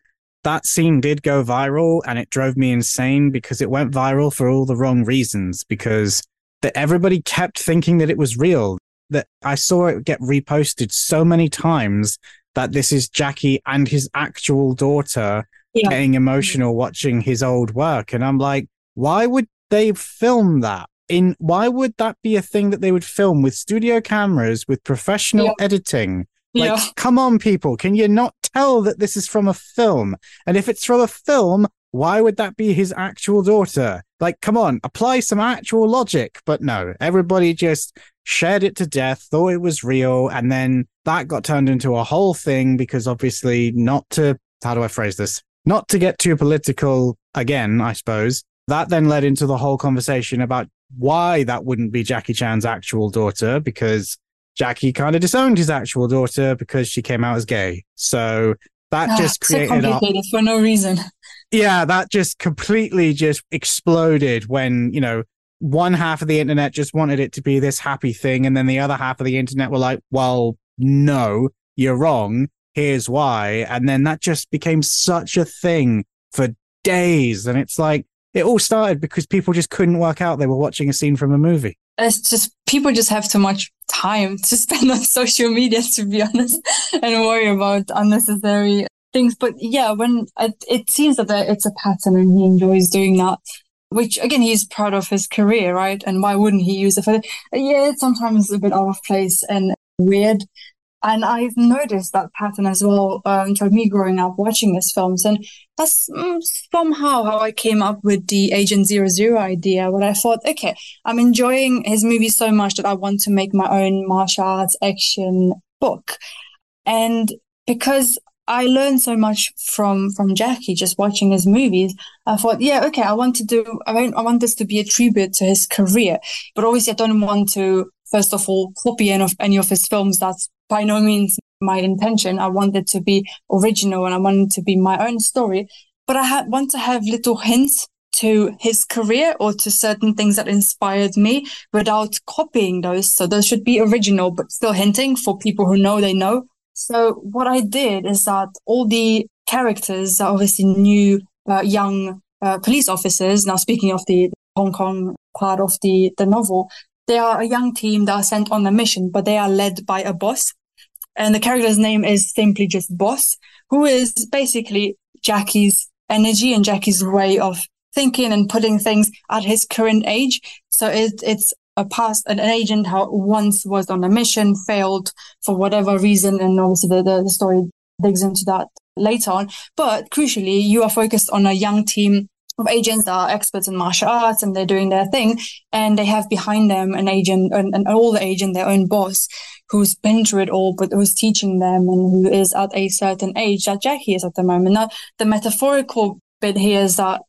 Speaker 2: that scene did go viral and it drove me insane because it went viral for all the wrong reasons because that everybody kept thinking that it was real that I saw it get reposted so many times that this is Jackie and his actual daughter yeah. getting emotional watching his old work and I'm like why would they film that in why would that be a thing that they would film with studio cameras with professional yeah. editing? Like, yeah. come on, people, can you not tell that this is from a film? And if it's from a film, why would that be his actual daughter? Like, come on, apply some actual logic. But no, everybody just shared it to death, thought it was real, and then that got turned into a whole thing because obviously, not to, how do I phrase this? Not to get too political again, I suppose. That then led into the whole conversation about why that wouldn't be Jackie Chan's actual daughter because Jackie kind of disowned his actual daughter because she came out as gay. So that oh, just created
Speaker 3: so complicated a, for no reason.
Speaker 2: Yeah, that just completely just exploded when, you know, one half of the internet just wanted it to be this happy thing and then the other half of the internet were like, "Well, no, you're wrong. Here's why." And then that just became such a thing for days and it's like it all started because people just couldn't work out they were watching a scene from a movie.
Speaker 3: It's just people just have too much time to spend on social media, to be honest, and worry about unnecessary things. But yeah, when it, it seems that it's a pattern and he enjoys doing that, which again, he's proud of his career, right? And why wouldn't he use it for Yeah, it's sometimes a bit out of place and weird. And I've noticed that pattern as well um, through me growing up watching his films. And that's mm, somehow how I came up with the Agent Zero Zero idea, where I thought, okay, I'm enjoying his movies so much that I want to make my own martial arts action book. And because I learned so much from from Jackie just watching his movies. I thought, yeah, okay, I want to do, I want, I want this to be a tribute to his career, but obviously I don't want to first of all, copy any of, any of his films. That's by no means my intention. I wanted to be original and I wanted to be my own story. But I had, want to have little hints to his career or to certain things that inspired me without copying those. So those should be original, but still hinting for people who know they know. So what I did is that all the characters are obviously new, uh, young uh, police officers. Now, speaking of the Hong Kong part of the, the novel, they are a young team that are sent on a mission, but they are led by a boss. And the character's name is simply just Boss, who is basically Jackie's energy and Jackie's way of thinking and putting things at his current age. So it, it's a past, an agent who once was on a mission, failed for whatever reason. And obviously the, the, the story digs into that later on. But crucially, you are focused on a young team of agents that are experts in martial arts and they're doing their thing. And they have behind them an agent, an, an older agent, their own boss, who's been through it all, but who's teaching them and who is at a certain age that Jackie is at the moment. Now, the metaphorical bit here is that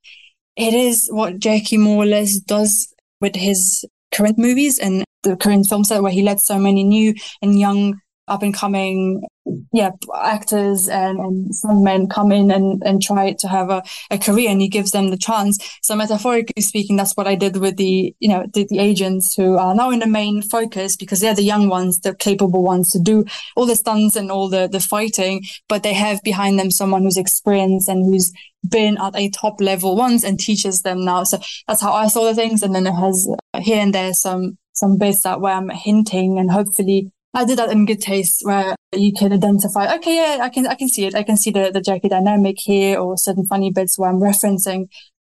Speaker 3: it is what Jackie more or less does with his current movies and the current film set where he lets so many new and young up and coming yeah actors and, and some men come in and, and try to have a, a career and he gives them the chance. So metaphorically speaking that's what i did with the you know the, the agents who are now in the main focus because they're the young ones the capable ones to do all the stunts and all the the fighting. But they have behind them someone who's experienced and who's been at a top level once and teaches them now. So that's how i saw the things. And then it has here and there some some bits that where i'm hinting and hopefully I did that in good taste where you can identify, okay, yeah, I can, I can see it. I can see the, the Jackie dynamic here or certain funny bits where I'm referencing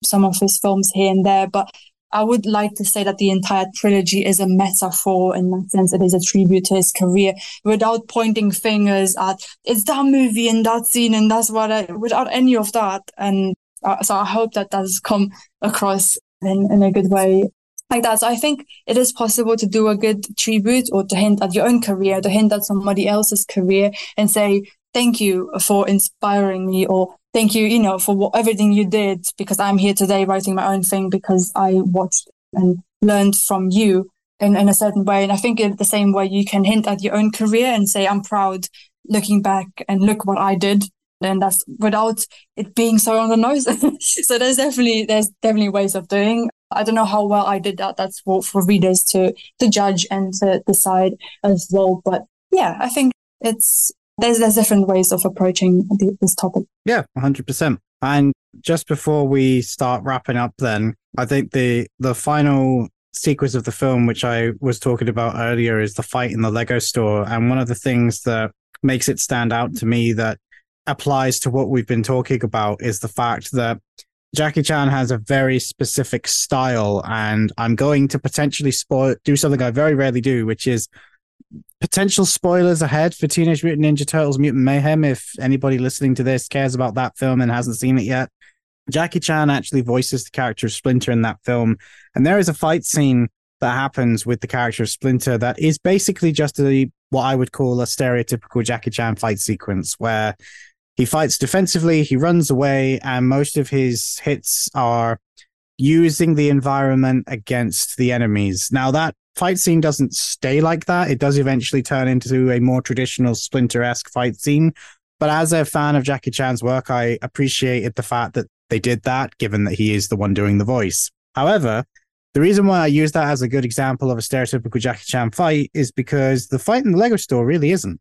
Speaker 3: some of his films here and there. But I would like to say that the entire trilogy is a metaphor in that sense. It is a tribute to his career without pointing fingers at it's that movie and that scene and that's what I, without any of that. And uh, so I hope that does come across in, in a good way like that. So I think it is possible to do a good tribute or to hint at your own career, to hint at somebody else's career and say, thank you for inspiring me or thank you, you know, for what, everything you did because I'm here today writing my own thing because I watched and learned from you in, in a certain way. And I think in the same way you can hint at your own career and say, I'm proud looking back and look what I did. And that's without it being so on the nose. so there's definitely, there's definitely ways of doing. I don't know how well I did that. That's for, for readers to to judge and to decide as well. But yeah, I think it's there's there's different ways of approaching the, this topic.
Speaker 2: Yeah, hundred percent. And just before we start wrapping up, then I think the the final sequence of the film, which I was talking about earlier, is the fight in the Lego store. And one of the things that makes it stand out to me that applies to what we've been talking about is the fact that Jackie Chan has a very specific style, and I'm going to potentially spoil do something I very rarely do, which is potential spoilers ahead for Teenage Mutant Ninja Turtles Mutant Mayhem. If anybody listening to this cares about that film and hasn't seen it yet, Jackie Chan actually voices the character of Splinter in that film, and there is a fight scene that happens with the character of Splinter that is basically just a what I would call a stereotypical Jackie Chan fight sequence where he fights defensively, he runs away, and most of his hits are using the environment against the enemies. Now, that fight scene doesn't stay like that. It does eventually turn into a more traditional Splinter esque fight scene. But as a fan of Jackie Chan's work, I appreciated the fact that they did that, given that he is the one doing the voice. However, the reason why I use that as a good example of a stereotypical Jackie Chan fight is because the fight in the Lego store really isn't.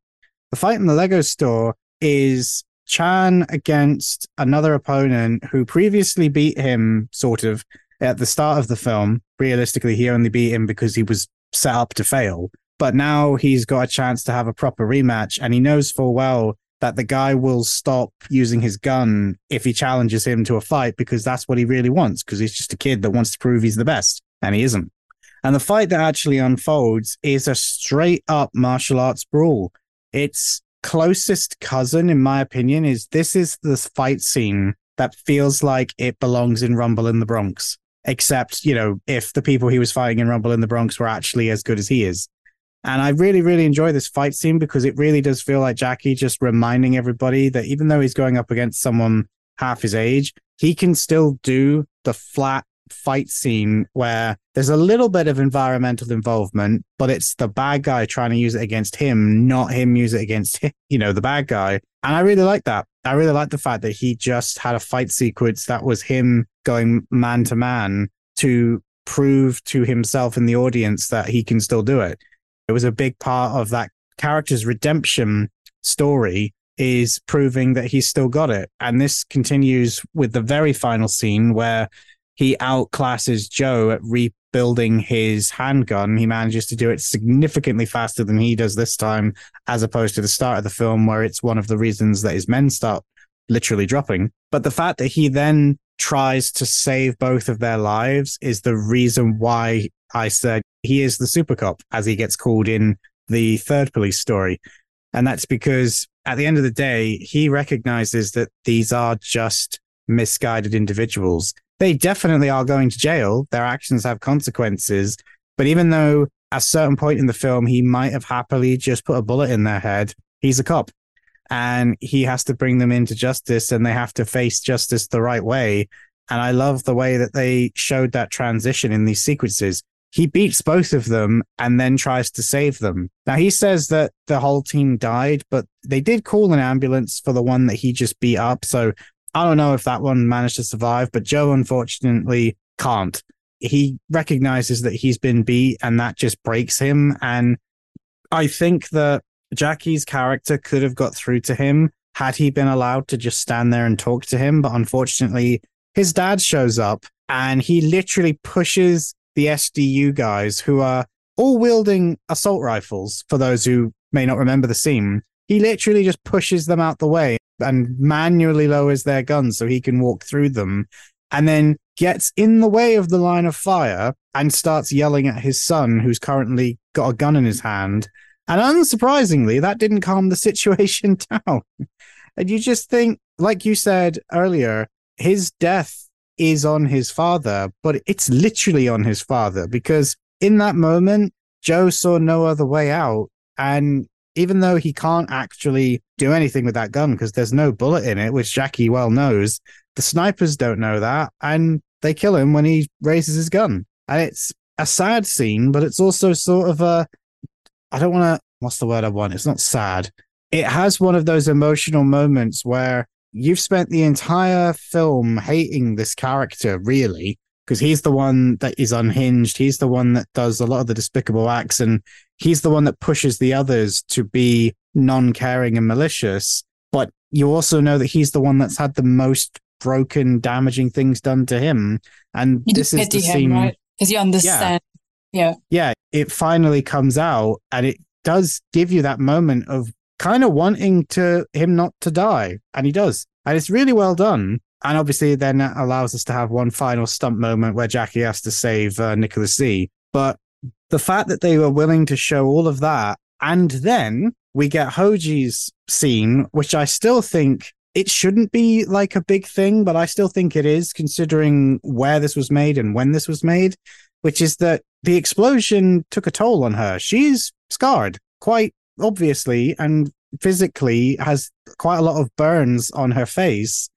Speaker 2: The fight in the Lego store is Chan against another opponent who previously beat him, sort of, at the start of the film. Realistically, he only beat him because he was set up to fail. But now he's got a chance to have a proper rematch, and he knows full well that the guy will stop using his gun if he challenges him to a fight because that's what he really wants, because he's just a kid that wants to prove he's the best, and he isn't. And the fight that actually unfolds is a straight up martial arts brawl. It's closest cousin, in my opinion, is this is the fight scene that feels like it belongs in Rumble in the Bronx. Except, you know, if the people he was fighting in Rumble in the Bronx were actually as good as he is. And I really, really enjoy this fight scene because it really does feel like Jackie just reminding everybody that even though he's going up against someone half his age, he can still do the flat fight scene where there's a little bit of environmental involvement, but it's the bad guy trying to use it against him, not him use it against him, you know, the bad guy. And I really like that. I really like the fact that he just had a fight sequence that was him going man to man to prove to himself and the audience that he can still do it. It was a big part of that character's redemption story is proving that he's still got it. And this continues with the very final scene where he outclasses Joe at rebuilding his handgun. He manages to do it significantly faster than he does this time, as opposed to the start of the film, where it's one of the reasons that his men start literally dropping. But the fact that he then tries to save both of their lives is the reason why I said he is the super cop as he gets called in the third police story. And that's because at the end of the day, he recognizes that these are just misguided individuals. They definitely are going to jail. Their actions have consequences. But even though at a certain point in the film, he might have happily just put a bullet in their head, he's a cop and he has to bring them into justice and they have to face justice the right way. And I love the way that they showed that transition in these sequences he beats both of them and then tries to save them. Now he says that the whole team died, but they did call an ambulance for the one that he just beat up. So I don't know if that one managed to survive, but Joe unfortunately can't. He recognizes that he's been beat and that just breaks him. And I think that Jackie's character could have got through to him had he been allowed to just stand there and talk to him. But unfortunately, his dad shows up and he literally pushes the SDU guys who are all wielding assault rifles. For those who may not remember the scene, he literally just pushes them out the way and manually lowers their guns so he can walk through them and then gets in the way of the line of fire and starts yelling at his son, who's currently got a gun in his hand. And unsurprisingly, that didn't calm the situation down. And you just think, like you said earlier, his death is on his father, but it's literally on his father because in that moment, Joe saw no other way out. And even though he can't actually do anything with that gun because there's no bullet in it, which Jackie well knows, the snipers don't know that. And they kill him when he raises his gun. And it's a sad scene, but it's also sort of a, I don't want to, what's the word I want? It's not sad. It has one of those emotional moments where you've spent the entire film hating this character, really, because he's the one that is unhinged. He's the one that does a lot of the despicable acts, and he's the one that pushes the others to be non caring and malicious. But you also know that he's the one that's had the most broken, damaging things done to him. And
Speaker 3: You
Speaker 2: this is the
Speaker 3: him,
Speaker 2: scene.
Speaker 3: right? Because you understand. Yeah.
Speaker 2: yeah, it finally comes out and it does give you that moment of kind of wanting to him not to die. And he does. And it's really well done. And obviously then that allows us to have one final stump moment where Jackie has to save uh, Nicholas Tse. But the fact that they were willing to show all of that and then we get Hoji's scene, which I still think it shouldn't be like a big thing, but I still think it is considering where this was made and when this was made, which is that the explosion took a toll on her. She's scarred quite obviously and physically has quite a lot of burns on her face.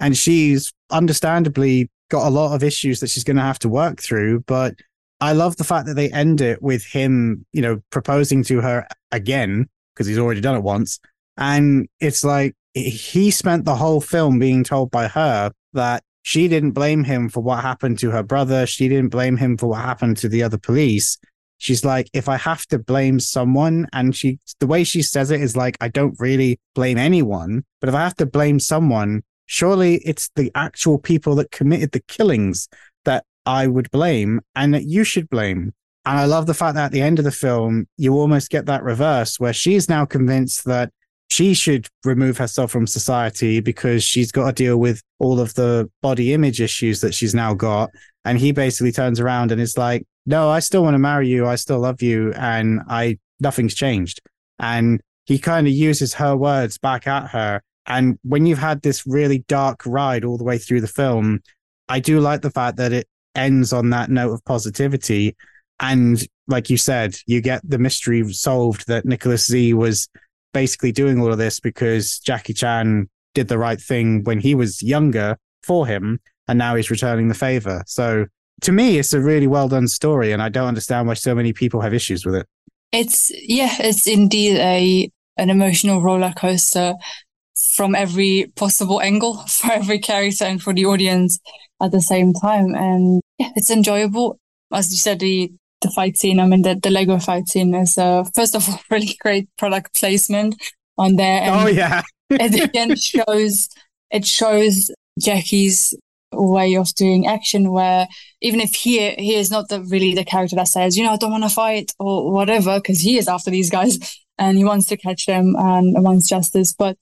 Speaker 2: And she's understandably got a lot of issues that she's going to have to work through. But I love the fact that they end it with him, you know, proposing to her again because he's already done it once. And it's like he spent the whole film being told by her that she didn't blame him for what happened to her brother. She didn't blame him for what happened to the other police. She's like, if I have to blame someone, and she, the way she says it is like, I don't really blame anyone, but if I have to blame someone, surely it's the actual people that committed the killings that I would blame and that you should blame. And I love the fact that at the end of the film, you almost get that reverse where she's now convinced that she should remove herself from society because she's got to deal with all of the body image issues that she's now got. And he basically turns around and is like, no, I still want to marry you. I still love you. And I, nothing's changed. And he kind of uses her words back at her. And when you've had this really dark ride all the way through the film, I do like the fact that it ends on that note of positivity. And like you said, you get the mystery solved that Nicholas Tse was basically doing all of this because Jackie Chan did the right thing when he was younger for him, and now he's returning the favor. So to me, it's a really well done story, and I don't understand why so many people have issues with it.
Speaker 3: It's yeah, it's indeed a an emotional roller coaster from every possible angle for every character and for the audience at the same time. And yeah, it's enjoyable. As you said, the the fight scene. I mean, the, the Lego fight scene is uh, first of all really great product placement on there.
Speaker 2: And oh yeah,
Speaker 3: it again shows it shows Jackie's way of doing action where even if he he is not the really the character that says you know I don't want to fight or whatever because he is after these guys and he wants to catch them and wants justice but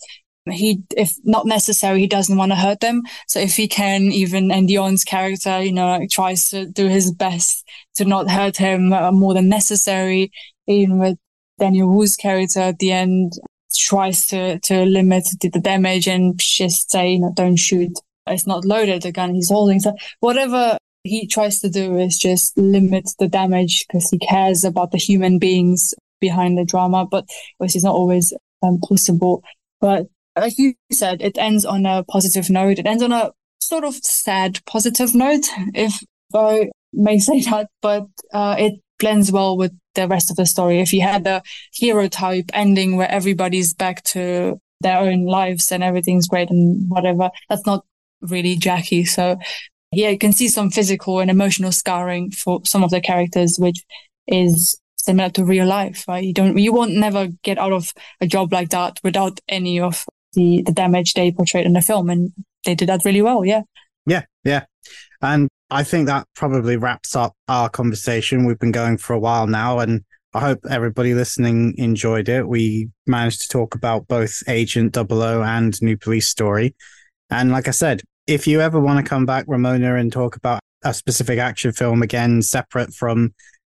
Speaker 3: he if not necessary he doesn't want to hurt them. So if he can even and Dion's character you know tries to do his best to not hurt him uh, more than necessary even with Daniel Wu's character at the end tries to to limit the, the damage and just say you know don't shoot. It's not loaded the gun he's holding. So whatever he tries to do is just limit the damage because he cares about the human beings behind the drama but which is not always um, possible. But like you said, it ends on a positive note. It ends on a sort of sad positive note, if I may say that, but uh, it blends well with the rest of the story. If you had the hero type ending where everybody's back to their own lives and everything's great and whatever, that's not really Jackie. So yeah, you can see some physical and emotional scarring for some of the characters, which is similar to real life, right? You don't, you won't never get out of a job like that without any of the the damage they portrayed in the film, and they did that really well. Yeah.
Speaker 2: Yeah, yeah, and I think that probably wraps up our conversation. We've been going for a while now, and I hope everybody listening enjoyed it. We managed to talk about both Agent 00 and New Police Story. And like I said, if you ever want to come back, Ramona, and talk about a specific action film again, separate from,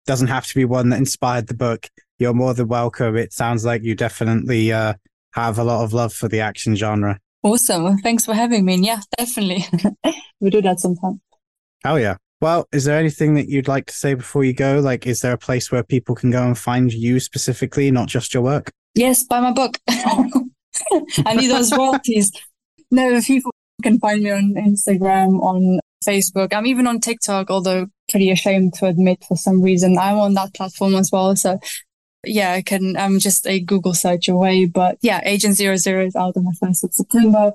Speaker 2: doesn't have to be one that inspired the book, you're more than welcome. It sounds like you definitely uh, have a lot of love for the action genre.
Speaker 3: Awesome. Thanks for having me. And yeah, definitely. we do that sometime.
Speaker 2: Oh, yeah. Well, is there anything that you'd like to say before you go? Like, is there a place where people can go and find you specifically, not just your work?
Speaker 3: Yes, buy my book. I need those royalties. No, people can find me on Instagram, on Facebook. I'm even on TikTok, although pretty ashamed to admit for some reason I'm on that platform as well. So yeah, I can, I'm just a Google search away. But yeah, Agent Zero Zero is out on the 1st of September.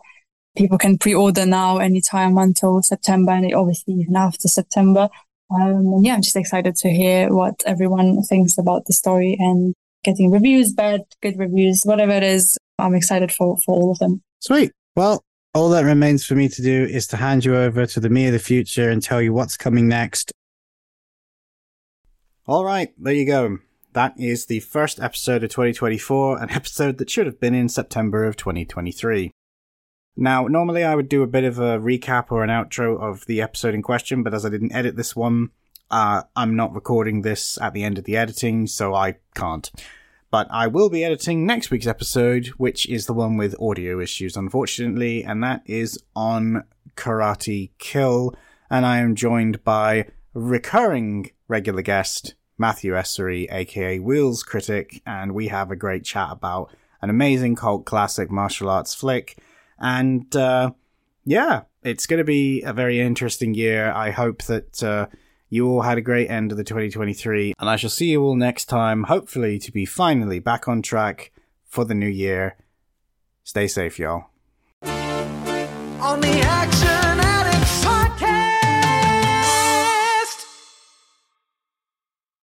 Speaker 3: People can pre-order now anytime until September and obviously even after September. Um, and yeah, I'm just excited to hear what everyone thinks about the story and getting reviews, bad, good reviews, whatever it is. I'm excited for, for all of them.
Speaker 2: Sweet. Well, all that remains for me to do is to hand you over to the me of the future and tell you what's coming next. All right, there you go. That is the first episode of 2024, an episode that should have been in September of 2023. Now, normally I would do a bit of a recap or an outro of the episode in question, but as I didn't edit this one, uh, I'm not recording this at the end of the editing, so I can't. But I will be editing next week's episode, which is the one with audio issues, unfortunately, and that is on Karate Kill, and I am joined by recurring regular guest Matthew Essery, aka Wheels Critic, and we have a great chat about an amazing cult classic martial arts flick. And uh, yeah, it's going to be a very interesting year. I hope that uh, you all had a great end of the 2023, and I shall see you all next time, hopefully, to be finally back on track for the new year. Stay safe, y'all.